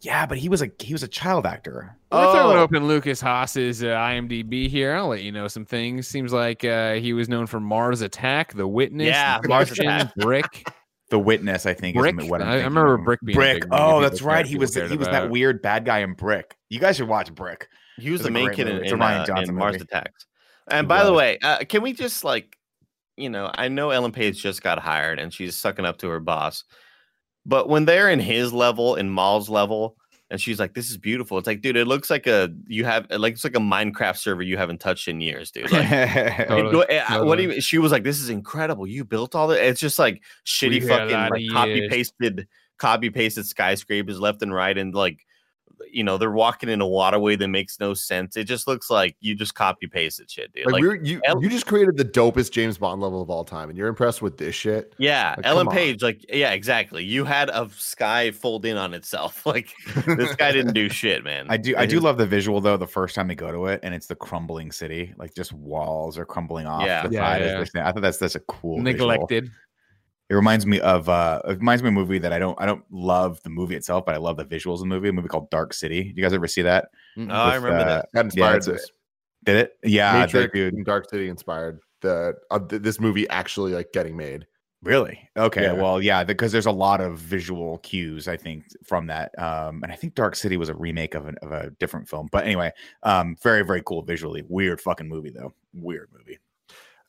yeah, but he was a he was a child actor. We're throwing Oh. open Lukas Haas's uh, IMDb here. I'll let you know some things. Seems like uh, he was known for Mars Attack, The Witness, Yeah, Martian, Brick. The Witness, I think. Brick? Is what I'm I- I remember of. Brick being Brick. big Oh, that's right. He was cared he was that weird bad guy in Brick. You guys should watch Brick. He was the main kid in, movie. It's in, Rian uh, Johnson in Mars movie. Attacks. And It by the way, uh, can we just like, you know, I know Ellen Page just got hired and she's sucking up to her boss, but when they're in his level, in Mal's level, and she's like, "This is beautiful," it's like, dude, it looks like a you have like it's like a Minecraft server you haven't touched in years, dude. Like, Totally, it- what- uh, what do you, she was like, "This is incredible. You built all that." It's just like shitty We've fucking like copy pasted, copy pasted skyscrapers left and right, and like, you know, they're walking in a waterway that makes no sense. It just looks like you just copy pasted shit, dude. Like, Like, we're, you, El- you just created the dopest James Bond level of all time, and you're impressed with this shit. yeah, like, Ellen come on. Page, like, yeah, exactly. You had a sky fold in on itself. Like, this guy didn't do shit, man. I do I do love the visual though. The first time they go to it, and it's the crumbling city, like just walls are crumbling off Yeah. the Yeah, side. yeah. they're standing. I thought that's that's a cool visual. Neglected. It reminds me of uh it reminds me of a movie that I don't I don't love the movie itself, but I love the visuals of the movie. A movie called Dark City. You guys ever see that? Oh, I remember uh, that. That inspired it's a- this. Did it? Yeah, Matrix dude. and Dark City inspired the uh, th- this movie actually like getting made. Really? Okay. Yeah. Well, yeah, because there's a lot of visual cues, I think, from that. Um, and I think Dark City was a remake of, an, of a different film. But anyway, um, very, very cool visually. Weird fucking movie, though. Weird movie.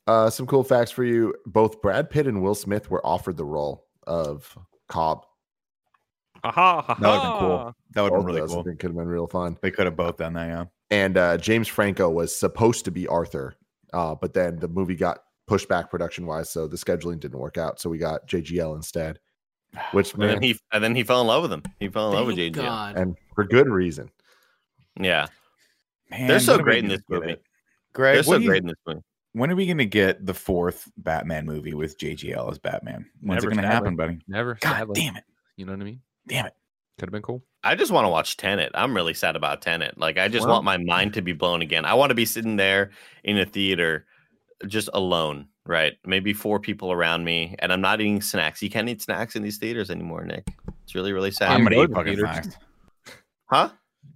Uh, some cool facts for you: both Brad Pitt and Will Smith were offered the role of Cobb. Aha, ha, That would have been cool. That would have been really of those, I cool. think could have been real fun. They could have both done that, yeah. And uh, James Franco was supposed to be Arthur, uh, but then the movie got pushed back production wise, so the scheduling didn't work out. So we got JGL instead, which And then man, he and then he fell in love with him. He fell in love with JGL, God. and for good reason. Yeah, Man, They're so when are we great in this movie. it? Greg, they're so do you- great in this movie. When are we going to get the fourth Batman movie with JGL as Batman? When's Never, it going to happen, buddy? Never. God sadly. damn it. You know what I mean? Damn it. Could have been cool. I just want to watch Tenet. I'm really sad about Tenet. Like, I just Well- want my mind to be blown again. I want to be sitting there in a theater, just alone, right? Maybe four people around me, and I'm not eating snacks. You can't eat snacks in these theaters anymore, Nick. It's really, really sad. I'm even going to eat fucking snacks. huh?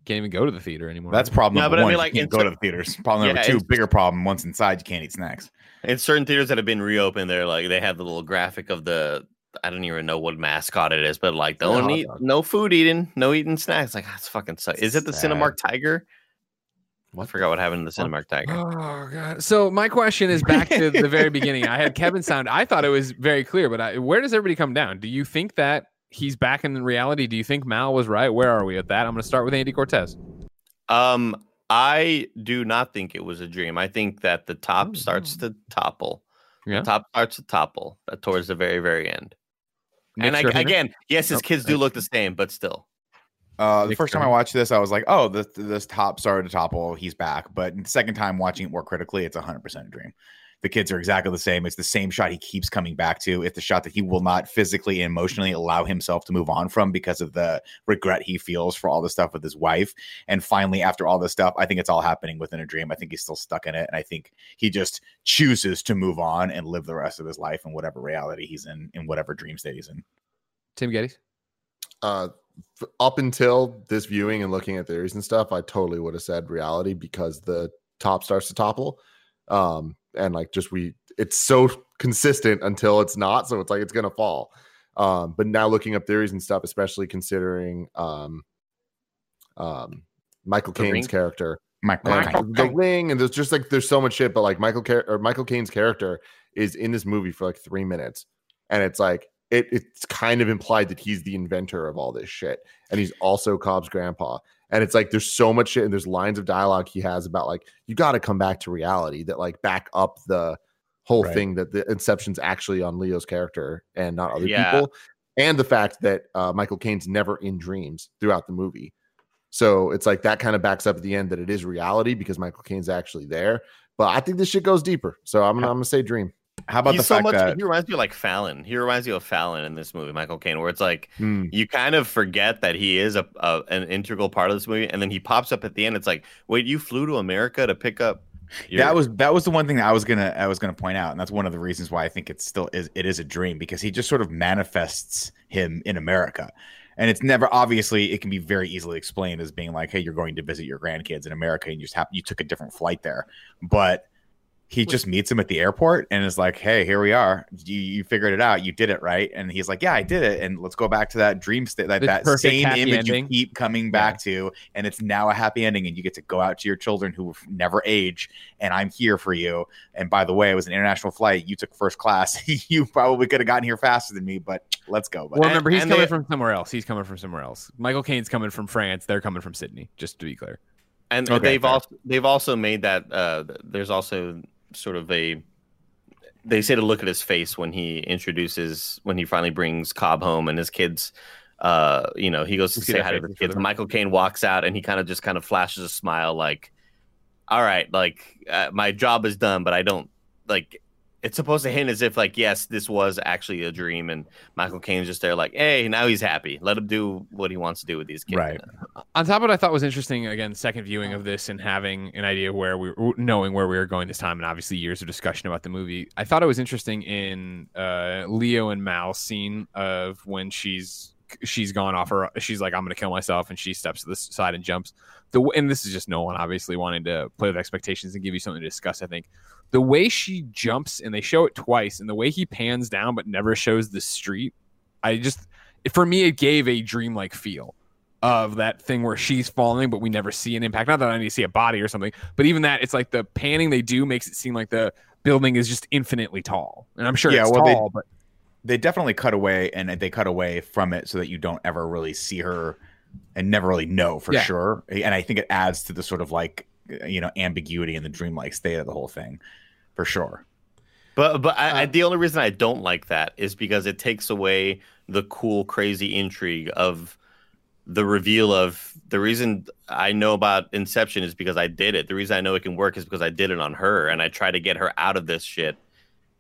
Can't even go to the theater anymore. That's problem No, number but I one. mean, you like, can't go to the theaters. Problem number Yeah, two, bigger problem. Once inside, you can't eat snacks. In certain theaters that have been reopened, they're like they have the little graphic of the. I don't even know what mascot it is, but like Yeah, don't hot eat, no food eating, no eating snacks. Like that's fucking suck. Is it the Sad. Cinemark Tiger? I forgot what happened to the Cinemark Tiger. Oh god. So my question is back to the very beginning. I had Kevin sound. I thought it was very clear, but I, where does everybody come down? Do you think that he's back in reality? Do you think Mal was right? Where are we at that? I'm going to start with Andy Cortez. Um, I do not think it was a dream. I think that the top Oh, starts to topple. Yeah. The top starts to topple uh, towards the very, very end. and I, again, yes, his Oh, kids do look the same, but still. Uh, the Nick first time I watched this, I was like, "Oh, this this top started to topple. He's back." But the second time watching it more critically, it's hundred percent a dream. The kids are exactly the same. It's the same shot he keeps coming back to. It's the shot that he will not physically and emotionally allow himself to move on from because of the regret he feels for all the stuff with his wife. And finally, after all this stuff, I think it's all happening within a dream. I think he's still stuck in it, and I think he just chooses to move on and live the rest of his life in whatever reality he's in, in whatever dream state he's in. Tim Gettys. uh up until this viewing and looking at theories and stuff i totally would have said reality because the top starts to topple um and like just we it's so consistent until it's not so it's like it's gonna fall um but now looking up theories and stuff especially considering um um michael caine's Ring? character Mike, and the ring and there's just like there's so much shit but like michael Car- or michael caine's character is in this movie for like three minutes and it's like it, it's kind of implied that he's the inventor of all this shit and he's also cobb's grandpa and it's like there's so much shit and there's lines of dialogue he has about like you got to come back to reality that like back up the whole Right. thing that the inception's actually on leo's character and not other Yeah. people and the fact that uh, michael caine's never in dreams throughout the movie so it's like that kind of backs up at the end that it is reality because Michael Caine's actually there. But I think this shit goes deeper. So I'm gonna I'm gonna say dream. How about He's the so much. that He reminds me of like Fallon. He reminds you of Fallon in this movie, Michael Caine, where it's like Hmm. you kind of forget that he is a, a an integral part of this movie, and then he pops up at the end. It's like, wait, you flew to America to pick up. Your... that was that was the one thing that I was gonna I was gonna point out, and that's one of the reasons why I think it's still is it is a dream because he just sort of manifests him in America, and it's never obviously it can be very easily explained as being like, hey, you're going to visit your grandkids in America, and you just happen you took a different flight there, but he just meets him at the airport and is like, "Hey, here we are. You, you figured it out. You did it right." And he's like, "Yeah, I did it." And let's go back to that dream state, that, that same image ending. you keep coming back to, and it's now a happy ending. And you get to go out to your children who never age, and I'm here for you. And by the way, it was an international flight. You took first class. you probably could have gotten here faster than me, but let's go. But Well, remember, he's coming they- from somewhere else. He's coming from somewhere else. Michael Caine's coming from France. They're coming from Sydney. Just to be clear. and Okay, they've fair. also they've also made that. Uh, there's also sort of a. They say to look at his face when he introduces when he finally brings Cobb home and his kids. Uh, you know, he goes to say hi to the kids. Michael Caine walks out and he kind of just kind of flashes a smile, like, "All right, like uh, my job is done, but I don't like." It's supposed to hint as if like, yes, this was actually a dream, and Michael Caine's just there, like, hey, now he's happy. Let him do what he wants to do with these kids. Right. on top of what I thought was interesting, again, second viewing of this and having an idea where we were, knowing where we were going this time, and obviously years of discussion about the movie. I thought it was interesting in uh, Leo and Mal's scene of when she's she's gone off her, she's like, I'm gonna kill myself, and she steps to the side and jumps. The and this is just no one obviously wanting to play with expectations and give you something to discuss. I think the way she jumps and they show it twice, and the way he pans down but never shows the street, I just for me it gave a dreamlike feel of that thing where she's falling, but we never see an impact. Not that I need to see a body or something, but even that, it's like the panning they do makes it seem like the building is just infinitely tall. And I'm sure Yeah, it's well, they- tall, but they definitely cut away and they cut away from it so that you don't ever really see her and never really know for Yeah. sure. And I think it adds to the sort of like you know ambiguity and the dreamlike state of the whole thing, for sure. But but I, I, Uh, the only reason I don't like that is because it takes away the cool, crazy intrigue of the reveal of the reason I know about Inception is because I did it. The reason I know it can work is because I did it on her, and I try to get her out of this shit,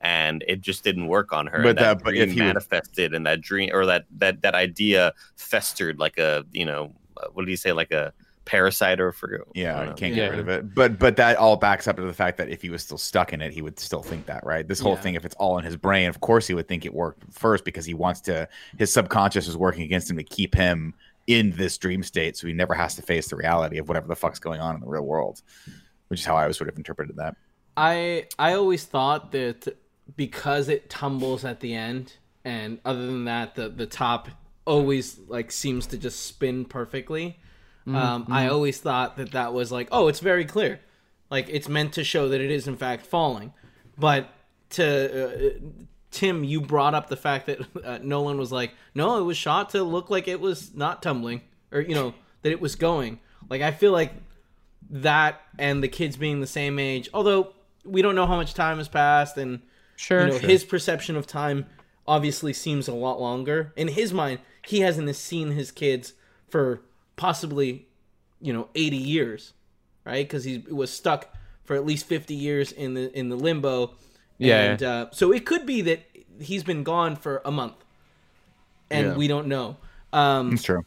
and it just didn't work on her. But and that, that- but if he would- manifested, and that dream or that that that idea festered like a you know uh, what did he say like a parasite or for I Yeah, don't you know. can't Yeah. get rid of it. But but that all backs up to the fact that if he was still stuck in it, he would still think that, right? This whole Yeah. thing, if it's all in his brain, of course he would think it worked first because he wants to. His subconscious is working against him to keep him in this dream state, so he never has to face the reality of whatever the fuck's going on in the real world. Which is how I was sort of interpreted that. I I always thought that because it tumbles at the end, and other than that, the the top always like seems to just spin perfectly. Um, I always thought that that was like, oh, it's very clear, like it's meant to show that it is in fact falling. But to uh, Tim, you brought up the fact that uh, Nolan was like, no, it was shot to look like it was not tumbling, or you know that it was going. Like I feel like that and the kids being the same age, although we don't know how much time has passed and Sure. you know his perception of time obviously seems a lot longer in his mind he hasn't seen his kids for possibly you know 80 years right because he was stuck for at least 50 years in the in the limbo Yeah. and uh, so it could be that he's been gone for a month and Yeah. we don't know um It's true.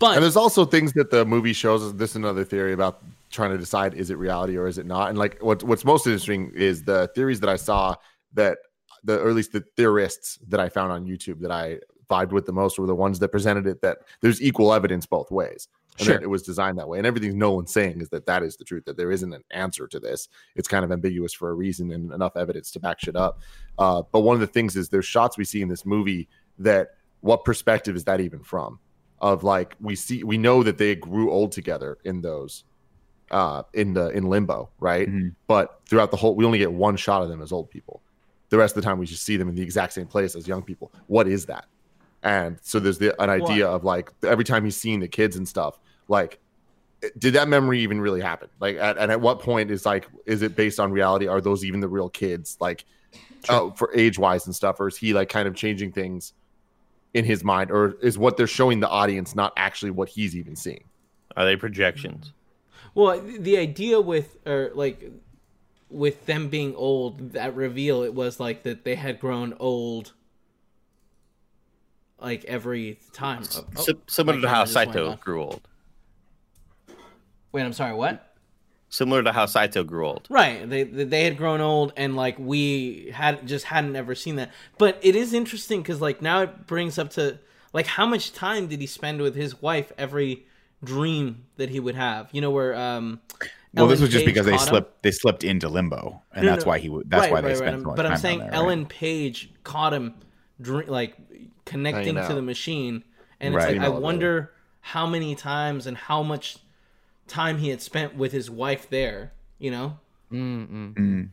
but And there's also things that the movie shows us. This is another theory about trying to decide is it reality or is it not. And like what's what's most interesting is the theories that I saw that the or at least the theorists that I found on YouTube that I vibed with the most were the ones that presented it that there's equal evidence both ways. And Sure. that it was designed that way. And everything Nolan's saying is that that is the truth, that there isn't an answer to this. It's kind of ambiguous for a reason and enough evidence to back shit up. Uh, but one of the things is there's shots we see in this movie that what perspective is that even from? Of like we see we know that they grew old together in those uh in the in limbo, right? Mhm. But throughout the whole we only get one shot of them as old people. The rest of the time we just see them in the exact same place as young people. What is that? And so there's the an idea of like every time he's seeing the kids and stuff, like did that memory even really happen? Like at, and at what point is like is it based on reality? Are those even the real kids? Like uh, for age wise and stuff, or is he like kind of changing things in his mind, or is what they're showing the audience not actually what he's even seeing? Are they projections? Well, the idea with or like with them being old, that reveal it was like that they had grown old like every time. Oh, similar to how camera just went Saito grew old. Wait, I'm sorry, what? Similar to how Saito grew old. Right. They they they had grown old and like we had just hadn't ever seen that. But it is interesting cuz like now it brings up to like how much time did he spend with his wife every dream that he would have? You know where um Well, this was just Page because they caught him? slipped they slipped into limbo, and No, that's no. why he would. That's Right, why they right, spent right. so much But time I'm saying down there, right? Ellen Page caught him, dr- like connecting to the machine, and it's Right. like I Female wonder how many times and how much time he had spent with his wife there. You know, Mm-mm. Mm.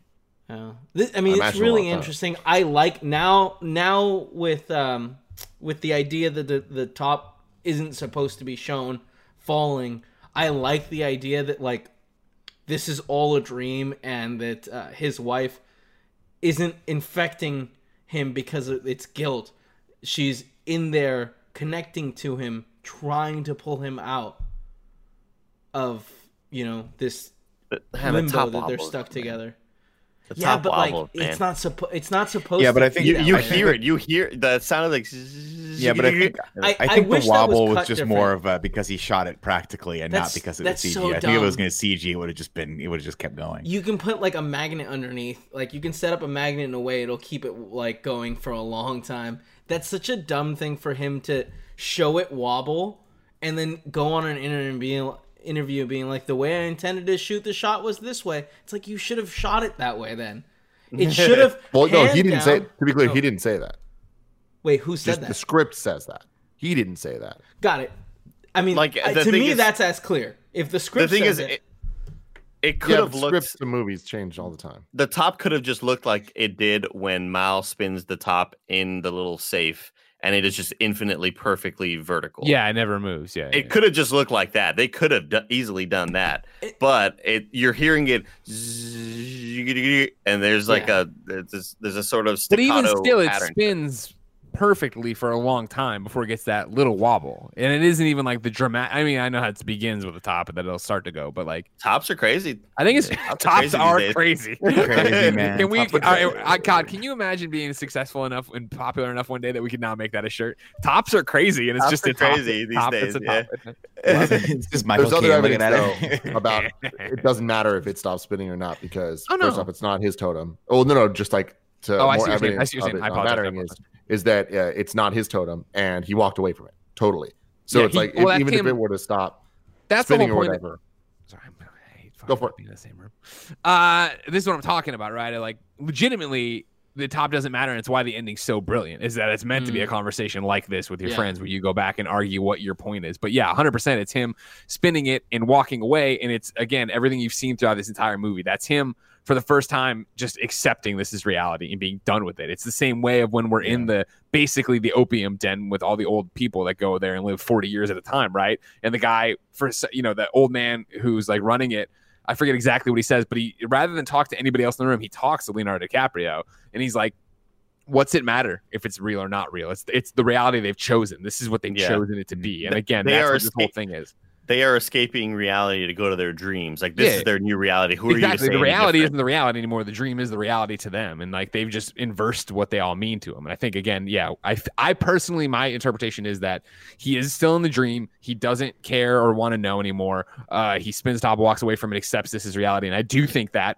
uh, this, I mean, I it's really lot of interesting. I like now now with um with the idea that the the top isn't supposed to be shown falling. I like the idea that like this is all a dream and that uh, his wife isn't infecting him because of its guilt. She's in there connecting to him, trying to pull him out of you know this limbo that they're stuck together. The Yeah, top but like man. it's not supposed. It's not supposed. Yeah, but I think- You, you hear it. You hear the sound of like. Yeah, but I think I- I think wish the that was wobble was, just different. more of a because he shot it practically and That's- not because it that's was CG. so I think if it was going to CG, it would have just been it would have just kept going. You can put like a magnet underneath. Like you can set up a magnet in a way it'll keep it like going for a long time. That's such a dumb thing for him to show it wobble and then go on an interview and being interview being like the way I intended to shoot the shot was this way. It's like you should have shot it that way then. It should have. Well, no, he didn't say. down- To be clear, Oh. he didn't say that. Wait, who said Just that? the script says that. He didn't say that. Got it. I mean, Like, to me, is- that's as clear. If the script, the script thing says is, it, it, it could yeah, have looked. scripts to movies change all the time. The top could have just looked like it did when Miles spins the top in the little safe, and it is just infinitely perfectly vertical. Yeah, it never moves. Yeah. It yeah. could have just looked like that. They could have do- easily done that, It- but it you're hearing it, and there's like Yeah. a there's, a- there's a sort of But even staccato still, it pattern. spins perfectly for a long time before it gets that little wobble, and it isn't even like the dramatic. I mean, I know how it begins with the top and then it'll start to go, but like Tops are crazy. I think it's Yeah, tops are crazy are crazy. Crazy, man. Can we? Tops are I, crazy. I, God, can you imagine being successful enough and popular enough one day that we could now make that a shirt? Tops are crazy, and it's Tops just are a top, crazy these top days, that's a yeah. it's just Michael There's other Caine looking evidence at it. though about it doesn't matter if it stops spinning or not because Oh, no. first off, it's not his totem. Oh no, no, just like to Oh, I more see what you're saying. I see what of you're it saying. I not mattering is, apologize. Is that uh, it's not his totem and he walked away from it totally. So Yeah, it's he- like well, if, even if it were to stop That's the spinning whole or point. whatever, Sorry, I'm, I hate Go for it. being in the same room. Uh, this is what I'm talking about, right? I, like, legitimately, the top doesn't matter, and it's why the ending's so brilliant. Is that it's meant to be a Mm. conversation like this with your Yeah. friends, where you go back and argue what your point is. But yeah, 100, percent it's him spinning it and walking away, and it's again everything you've seen throughout this entire movie. That's him for the first time just accepting this is reality and being done with it. It's the same way of when we're in the basically the opium den with all the old people that go there and live 40 years at a time, right? And the guy for you know the old man who's like running it. I forget exactly what he says, but he rather than talk to anybody else in the room, he talks to Leonardo DiCaprio, and he's like, "What's it matter if it's real or not real? It's it's the reality they've chosen. This is what they've Yeah. chosen it to be." And again, they that's what this whole thing is. They are escaping reality to go to their dreams. Like this Yeah. is their new reality. Who are you to exactly. say The reality different? isn't the reality anymore. The dream is the reality to them, and like they've just inversed what they all mean to them. And I think again, yeah, I I personally my interpretation is that he is still in the dream. He doesn't care or want to know anymore. Uh, he spins top, walks away from it, accepts this is reality. And I do think that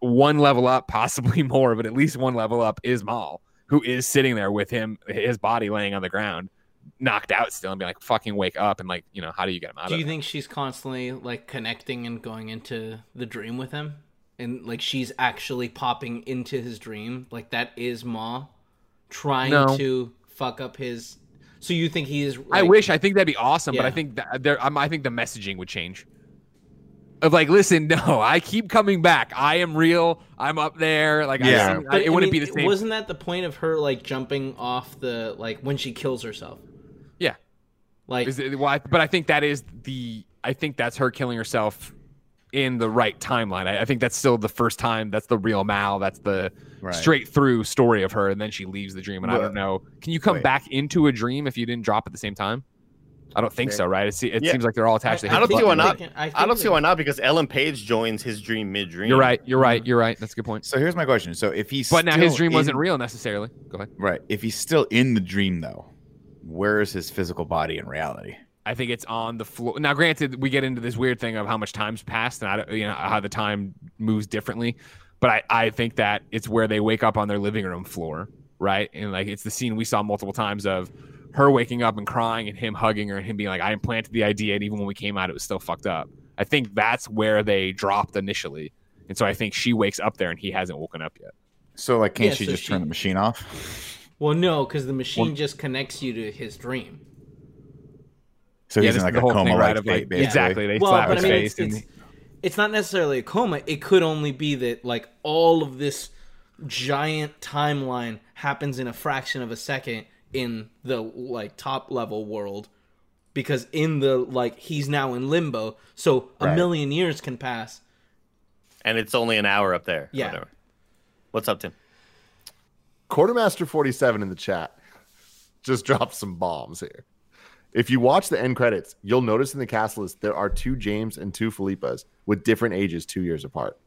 one level up, possibly more, but at least one level up is Mal, who is sitting there with him, his body laying on the ground, knocked out still, and be like, "Fucking wake up!" And like, you know, how do you get him out Do you think she's constantly like connecting and going into the dream with him? And like she's actually popping into his dream? Like that is Ma trying No. to fuck up his So you think he is I wish. I think that'd be awesome, but I think that there. Um, I think the messaging would change. Of like, listen, no, I keep coming back. I am real. I'm up there. Like, I Yeah. sing- I- But, it I wouldn't mean, be the same. Wasn't that the point of her like jumping off the like when she kills herself? Yeah. Like Is it, well, I, but I think that is the. I think that's her killing herself in the right timeline. I, I think that's still the first time. That's the real Mal. That's the Right. straight through story of her, and then she leaves the dream. And I don't know. Can you come Wait. back into a dream if you didn't drop at the same time? I don't think so, right? It, se- it Yeah. seems like they're all attached. to I don't see why not. they can- I don't think see why not because Ellen Page joins his dream mid dream. You're right. You're right. You're right. That's a good point. So here's my question. So if he's But now his still dream wasn't real necessarily. Go ahead. right. If he's still in the dream though, where is his physical body in reality? I think it's on the floor. Now, granted, we get into this weird thing of how much time's passed and I, don't- you know how the time moves differently. But I, I think that it's where they wake up on their living room floor, right? And like it's the scene we saw multiple times of her waking up and crying and him hugging her and him being like, "I implanted the idea, and even when we came out, it was still fucked up." I think that's where they dropped initially, and so I think she wakes up there and he hasn't woken up yet. So like, can't Yeah, she so just she- turn the machine off? Well, no, because the machine Well- just connects you to his dream. So yeah, he's in like a coma right? like Of like state, basically. exactly, they well, slap but I mean, face it's, and it's, it's not necessarily a coma. It could only be that like all of this giant timeline happens in a fraction of a second in the like top level world because in the like he's now in limbo so a Right. million years can pass And it's only an hour up there. Yeah. Whatever. What's up, Tim? Quartermaster 47 in the chat just dropped some bombs here. If you watch the end credits, you'll notice in the cast list there are two James and two Phillipas with different ages, two years apart.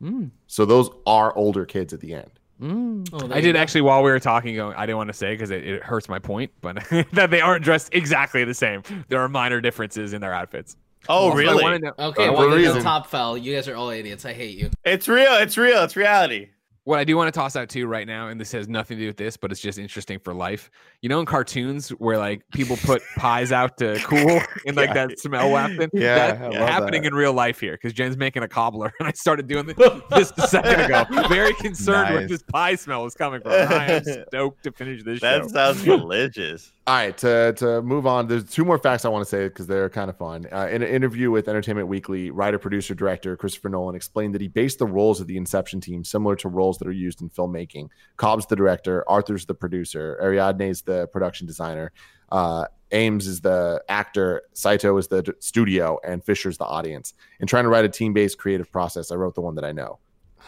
Hmm. So those are older kids at the end. Oh, I did go. actually while we were talking. Going, I didn't want to say because it, it hurts my point, but that they aren't dressed exactly the same. There are minor differences in their outfits. Oh, Also, I really? wanna know- okay Uh, well for a the top fell you guys are all idiots i hate you It's real. It's real. It's reality. What I do want to toss out too right now, and this has nothing to do with this, but it's just interesting for life. You know, in cartoons where like people put pies out to cool and like Yeah. that smell wafting, Yeah, that's happening that. in real life here because Jen's making a cobbler, and I started doing this just a second ago. Very concerned where this pie smell is coming from. I am stoked to finish this That show. sounds delicious. All right, to, to move on, there's two more facts I want to say because they're kind of fun. Uh, in an interview with Entertainment Weekly, writer, producer, director Christopher Nolan explained that he based the roles of the Inception team similar to roles that are used in filmmaking. Cobb's the director, Arthur's the producer, Ariadne's the production designer, uh, Eames is the actor, Saito is the d- studio, and Fisher's the audience. In trying to write a team based creative process, I wrote the one that I know.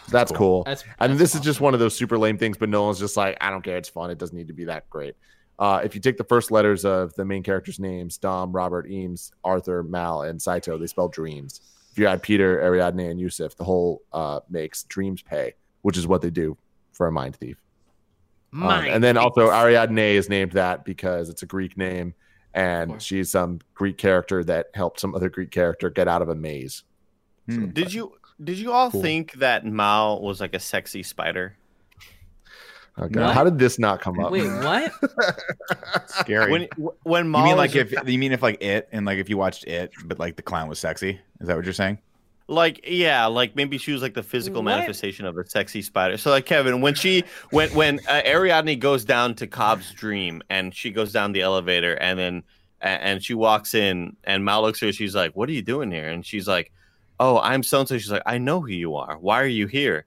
That's cool. that's And that's this is just one of those super lame things, but Nolan's just like, I don't care. It's fun. It doesn't need to be that great. Uh, if you take the first letters of the main characters' names, Dom, Robert, Eames, Arthur, Mal, and Saito, they spell dreams. If you add Peter, Ariadne, and Yusuf, the whole uh, makes dreams pay, which is what they do for a mind thief. Um, and then also Ariadne is named that because it's a Greek name, and she's some Greek character that helped some other Greek character get out of a maze. Hmm. Did you did you all Cool. think that Mal was like a sexy spider? Oh, God. What? How did this not come up? wait what Scary. When when you mean like if you mean if like it and like if you watched it, but like the clown was sexy? Is that what you're saying? Like yeah, like maybe she was like the physical What? manifestation of a sexy spider. So like Kevin, when she when when uh, Ariadne goes down to Cobb's dream and she goes down the elevator and then a- and she walks in and Mal looks at her, she's like, "What are you doing here?" And she's like, "Oh, I'm so and so." She's like, "I know who you are. Why are you here?"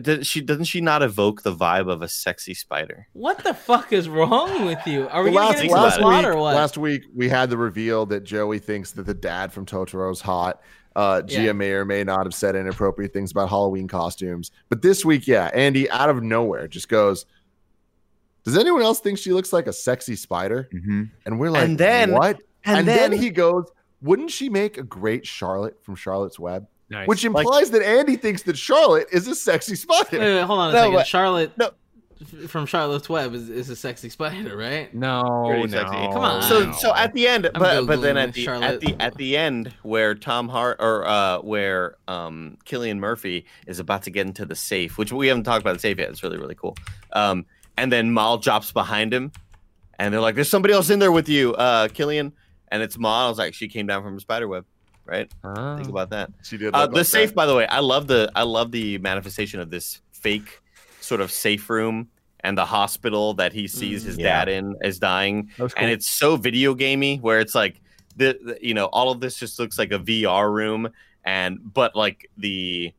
Does she doesn't she not evoke the vibe of a sexy spider? What the fuck is wrong with you? Are we Well, gonna last, get into about the last week, or what? last week we had the reveal that Joey thinks that the dad from Totoro's hot. Uh, Gia Yeah. may or may not have said inappropriate things about Halloween costumes, but this week, yeah, Andy out of nowhere just goes. Does anyone else think she looks like a sexy spider? hmm And we're like, And then- what? and And, then, then- he goes, wouldn't she make a great Charlotte from Charlotte's Web? Nice. Which implies that Andy thinks that Charlotte is a sexy spider. Wait, wait, hold on a No, second. but- Charlotte no. from Charlotte's Web is, is a sexy spider, right? no, Pretty no. sexy. Come on. So so at the end, but but then at the Charlotte. at the at the end where Tom Hart or uh where um Cillian Murphy is about to get into the safe, which we haven't talked about the safe yet. It's really really cool. Um and then Mal drops behind him, and they're like, "There's somebody else in there with you, uh, Cillian." And it's Mal. I was like, "She came down from a spider web." Right? Ah. Think about that. She did. Uh, the like safe, that. by the way, I love the I love the manifestation of this fake sort of safe room and the hospital that he sees Mm. his Yeah. dad in as dying, cool. and it's so video gamey where it's like the, the you know all of this just looks like a VR room, and but like the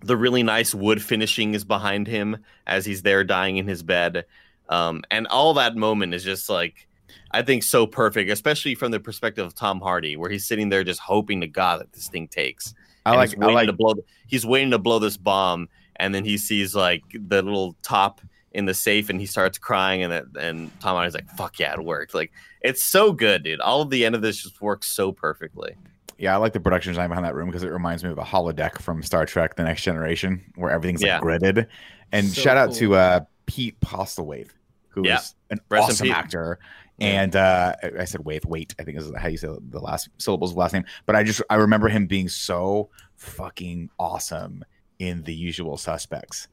the really nice wood finishing is behind him as he's there dying in his bed, um, and all that moment is just like. I think so perfect, especially from the perspective of Tom Hardy, where he's sitting there just hoping to God that this thing takes. I And like. he's I waiting like. to blow. He's waiting to blow this bomb, and then he sees like the little top in the safe, and he starts crying, and that, and Tom Hardy's like, "Fuck yeah, it worked!" Like it's so good, dude. All of the end of this just works so perfectly. Yeah, I like the production design behind that room because it reminds me of a holodeck from Star Trek: The Next Generation, where everything's Yeah. like gridded. And So shout out cool. to uh, Pete Postlethwaite, who is Yeah. an Rest awesome actor. Yeah. And uh, I I said Waith, wait, I think is how you say the last syllables of the last name. But I just I remember him being so fucking awesome in The Usual Suspects.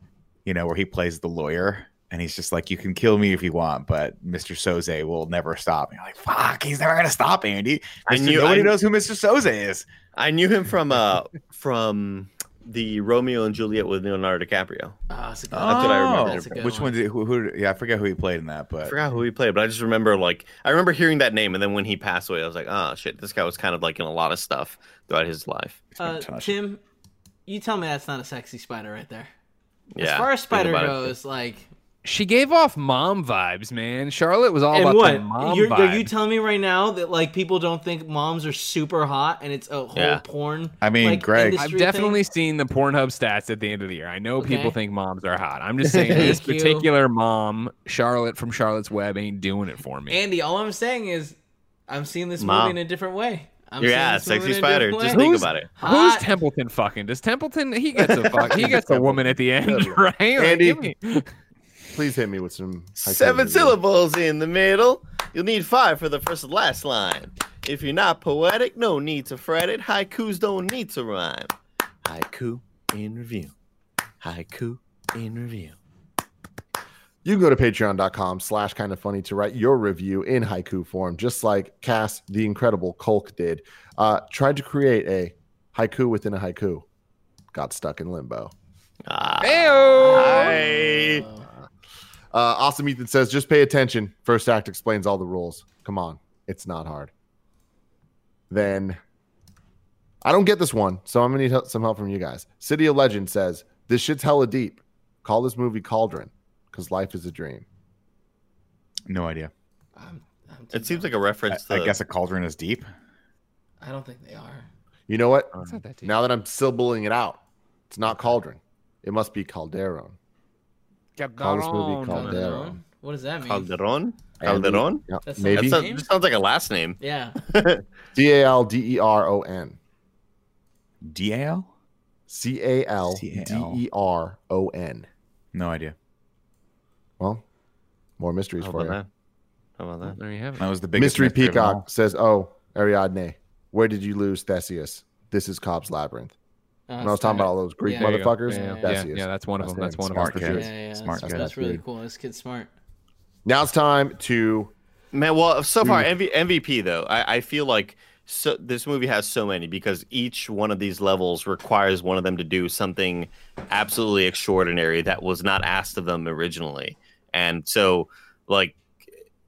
You know, where he plays the lawyer. And he's just like, you can kill me if you want, but Mr. Soze will never stop. And you're like, fuck, he's never gonna stop, Andy. I knew- Nobody I- knows who Mr. Soze is. I knew him from uh from the Romeo and Juliet with Leonardo DiCaprio. Oh, it's a good That's what I remember. Oh, That's a good Which one did who, who? Yeah, I forget who he played in that, but I but forgot who he played, but I just remember like I remember hearing that name, and then when he passed away, I was like, oh shit, this guy was kind of like in a lot of stuff throughout his life. Uh, Tim, you tell me that's not a sexy spider right there. Yeah, as far as spider about it. goes, like, She gave off mom vibes, man. Charlotte was all and about what? the mom You're, vibe. are you telling me right now that like people don't think moms are super hot and it's a whole Yeah. porn? I mean, like, Greg- I've definitely thing? seen the Pornhub stats at the end of the year. I know people think moms are hot. I'm just saying this Thank you. particular mom, Charlotte from Charlotte's Web, ain't doing it for me. Andy, all I'm saying is, I'm seeing this Mom. movie in a different way. I'm yeah, seeing this movie sexy spider. Just think Who's- about it. Who's Templeton fucking? Does Templeton he gets a fuck he gets a woman at the end, Templeton. right? Like, Andy, give me- Please hit me with some Seven review. syllables in the middle. You'll need five for the first and last line. If you're not poetic, no need to fret it. Haikus don't need to rhyme. Haiku in review. Haiku in review. You can go to patreon.com slash kind of funny to write your review in haiku form, just like Cass, the incredible Kolk did. Uh, tried to create a haiku within a haiku. Got stuck in limbo. Ah, Heyo. hi. Uh, awesome Ethan says, just pay attention. First act explains all the rules. Come on. It's not hard. Then I don't get this one, so I'm gonna need help- some help from you guys. City of Legend says, This shit's hella deep. Call this movie Cauldron, because life is a dream. no idea. I'm, I'm It seems like a reference to. I guess a cauldron is deep. I don't think they are. You know what? It's not that deep. Now that I'm syllaling it out, it's not Cauldron. It must be Calderon. Call this movie Calderon. Calderon. Calderon? What does that mean? Calderon. Calderon. Yeah, That's maybe. That Name? sounds, that sounds like a last name. Yeah. C A L D E R O N. D A L? C A L D E R O N. No idea. Well, more mysteries How for you. that? How about that? There you have it. That was the biggest Mystery mystery Peacock says, "Oh, Ariadne, where did you lose Theseus? This is Cobb's Labyrinth." Uh, When I was talking about all those Greek There you go. motherfuckers, Yeah, yeah, yeah, yeah, that's one of them. That's one of them. kid. Yeah, yeah, yeah. Smart that's, kid. that's really Dude. cool. This kid's smart. Now it's time to Man, well, so far Mm. MV- MVP though, I, I feel like so this movie has so many because each one of these levels requires one of them to do something absolutely extraordinary that was not asked of them originally. And so like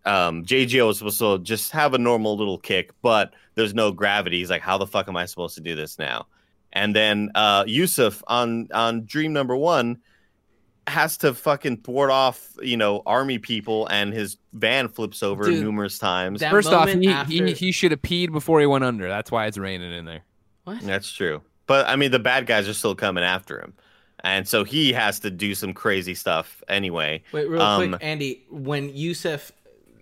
um JGL was supposed to just have a normal little kick, but there's no gravity. He's like, how the fuck am I supposed to do this now? And then uh Yusuf on on Dream Number One has to fucking thwart off, you know, army people, and his van flips over Dude, numerous times. First off, he, after- he he should have peed before he went under. That's why it's raining in there. What? That's true. But I mean, the bad guys are still coming after him. And so he has to do some crazy stuff anyway. Wait, real Um, quick, Andy. When Yusuf,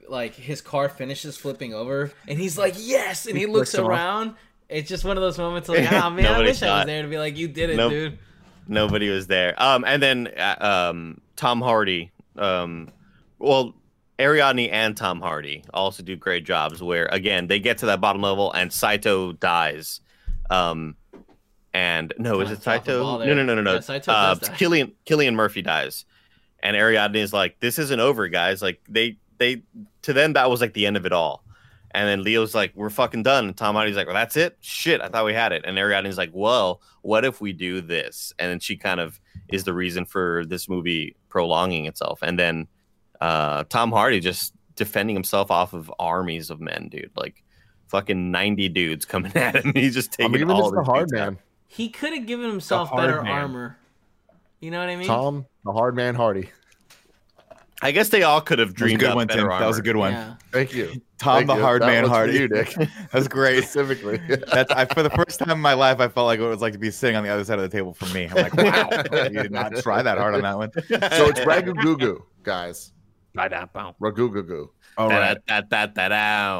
like his car finishes flipping over, and he's like, "Yes!" and he, He looks flicks off. around. It's just one of those moments like, "Ah, man, I wish I was there to be like, you did it, Nope. dude." Nobody was there. Um, and then uh, um, Tom Hardy. Um, well, Ariadne and Tom Hardy also do great jobs. Where again, they get to that bottom level, and Saito dies. Um, and no, is it Saito? No, no, no, no, no. Yeah, Saito uh. Cillian Cillian Murphy dies, and Ariadne is like, "This isn't over, guys. Like they they to them that was like the end of it all." And then Leo's like, "We're fucking done." And Tom Hardy's like, "Well, that's it. Shit, I thought we had it." And Ariadne's like, "Well, what if we do this?" And then she kind of is the reason for this movie prolonging itself. And then uh, Tom Hardy just defending himself off of armies of men, dude. Like fucking ninety dudes coming at him. He's just I'm taking giving all the these hard dudes out. He could have given himself better man. armor. You know what I mean? Tom, the hard man Hardy. I guess they all could have That was a dreamed good up one, better Tim. armor. That was a good one. Yeah. Thank you. Tom Thank the you. Hard That Man one's Hardy. you, Nick. That's great. Specifically. That's I, for the first time in my life, I felt like what it was like to be sitting on the other side of the table for me. I'm like, wow, you did not try that hard on that one. so it's Ragu guys. Ba-da-bow. Ragu All right,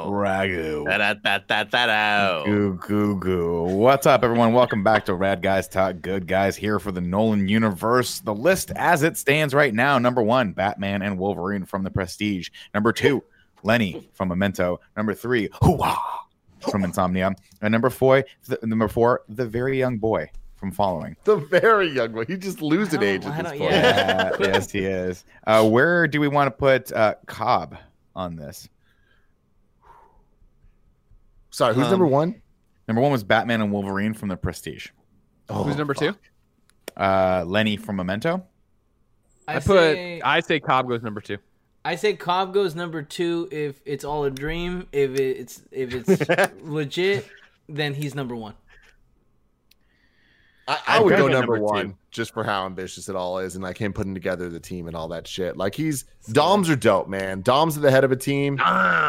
ragu. Goo goo goo. What's up, everyone? Welcome back to Rad Guys Talk Good Guys here for the Nolan universe. The list as it stands right now: number one, Batman and Wolverine from The Prestige. Number two, Lenny from Memento. Number three, Hooah from Insomnia, and number four, the, number four, the very young boy from Following. The very young one. He just losing I age at this point. yeah. Yes, he is. Uh, where do we want to put uh, Cobb on this? Sorry, who's Um, number one? Number one was Batman and Wolverine from The Prestige. Who's number two? Uh, Lenny from Memento. I, I, put. say, I say Cobb goes number two. I say Cobb goes number two if it's all a dream. If it's if it's legit, then he's number one. I, I I'd go him at number, number two. one just for how ambitious it all is and like him putting together the team and all that shit. Like he's Doms are dope, man. Doms at the head of a team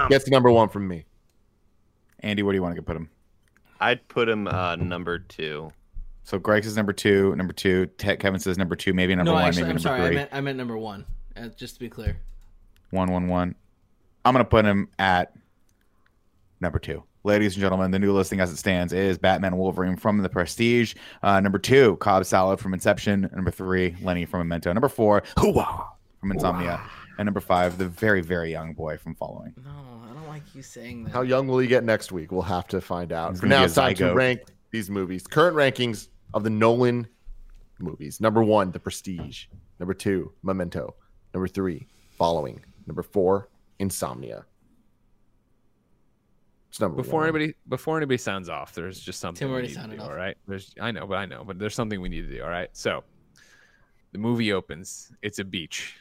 gets number one from me. Andy, where do you want to put him? I'd put him uh, number two. So Greg is number two, number two. Te- Kevin says number two, maybe number no, one, actually, maybe I'm number sorry. I three. meant I meant number one. Uh, just to be clear. One, one, one. I'm gonna put him at number two. Ladies and gentlemen, the new listing as it stands is Batman Wolverine from The Prestige. Uh, number two, Cobb Salad from Inception. Number three, Lenny from Memento. Number four, Hooah from Insomnia. And number five, the very, very young boy from Following. No, I don't like you saying that. How young will he get next week? We'll have to find out. He's For now, it's time to rank these movies. Current rankings of the Nolan movies. Number one, The Prestige. Number two, Memento. Number three, Following. Number four, Insomnia. It's number Before one. anybody before anybody sounds off, there's just something Tim we already need to sounded do, off. All right. There's I know, but I know, but there's something we need to do. All right. So the movie opens. It's a beach.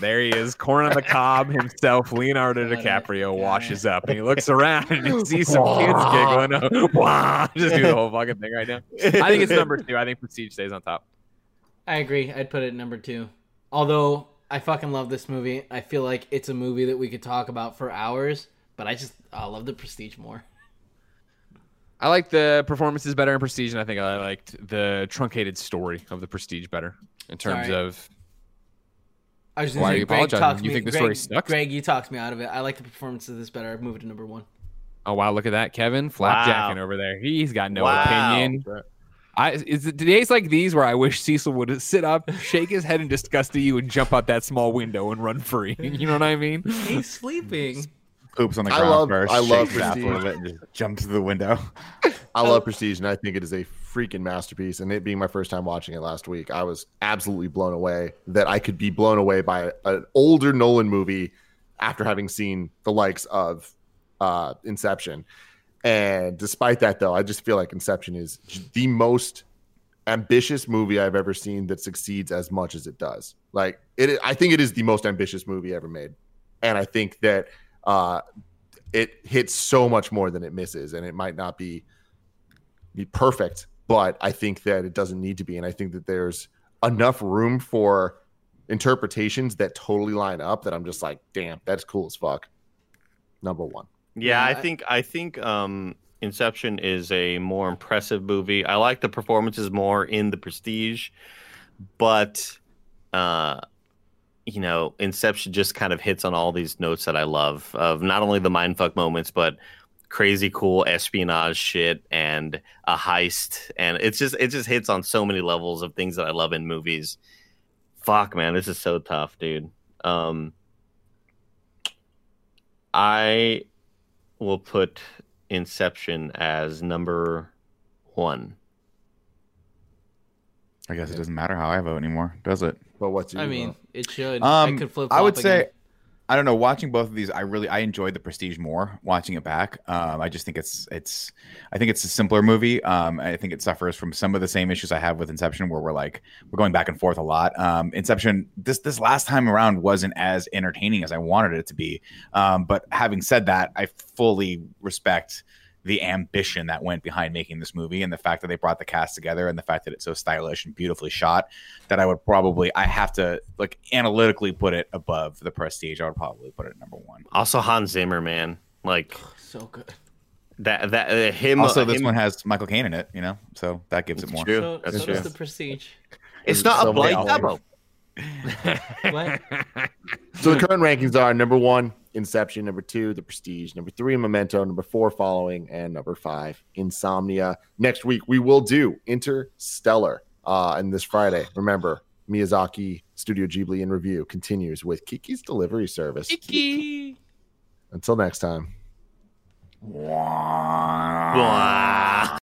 There he is, corn on the cob himself. Leonardo Got. DiCaprio Got washes up and he looks around and he sees some kids giggling. Wah! Just do the whole fucking thing right now. I think it's number two. I think Prestige stays on top. I agree. I'd put it number two. Although I fucking love this movie. I feel like it's a movie that we could talk about for hours. But I just I love the Prestige more. I like the performances better in Prestige, and I think I liked the truncated story of the Prestige better in terms Sorry. of I was just Why gonna are you Greg apologizing? talks You me, think the Greg, story sucks? Greg, you talked me out of it. I like the performance of this better. I'd move it to number one. oh wow, look at that Kevin flapjacking over there. He's got no Wow. opinion. I is it days like these where I wish Cecil would sit up, shake his head in disgust at you, and jump out that small window and run free. You know what I mean? He's sleeping. Poops on the I ground love- first. I love it Prestige. and just jumps to the window. I love Prestige, and I think it is a freaking masterpiece. And it being my first time watching it last week, I was absolutely blown away that I could be blown away by an older Nolan movie after having seen the likes of uh, Inception. And despite that, though, I just feel like Inception is the most ambitious movie I've ever seen that succeeds as much as it does. Like it, I think it is the most ambitious movie ever made, and I think that uh, it hits so much more than it misses, and it might not be be perfect, but I think that it doesn't need to be, and I think that there's enough room for interpretations that totally line up that I'm just like, damn, that's cool as fuck. Number one. Yeah, Yeah, I I- think I think um Inception is a more impressive movie. I like the performances more in The Prestige, but uh you know, Inception just kind of hits on all these notes that I love of not only the mindfuck moments, but crazy cool espionage shit and a heist and it's just it just hits on so many levels of things that I love in movies. Fuck man, this is so tough, dude. Um I will put Inception as number one. I guess it doesn't matter how I vote anymore, does it? But what's your I mean, it should. Um, I could flip. I would say, I don't know. Watching both of these, I really I enjoyed the Prestige more. Watching it back, um, I just think it's it's I think it's a simpler movie. Um, I think it suffers from some of the same issues I have with Inception, where we're like we're going back and forth a lot. Um, Inception this this last time around wasn't as entertaining as I wanted it to be. Um, but having said that, I fully respect the ambition that went behind making this movie and the fact that they brought the cast together and the fact that it's so stylish and beautifully shot that I would probably I have to like analytically put it above the prestige. I would probably put it at number one. Also Hans Zimmer, man, like so good. that that uh, him. Also, this him- one has Michael Caine in it, you know, so that gives it more. true. So, That's so true. does the Prestige. It's not So a many blight double. What? So the current rankings are number one, Inception, number two, The Prestige, number three, Memento, number four, Following, and number five, Insomnia. Next week we will do Interstellar. Uh, and this Friday, remember, Miyazaki Studio Ghibli in review continues with Kiki's Delivery Service. Kiki. Until next time. Blah.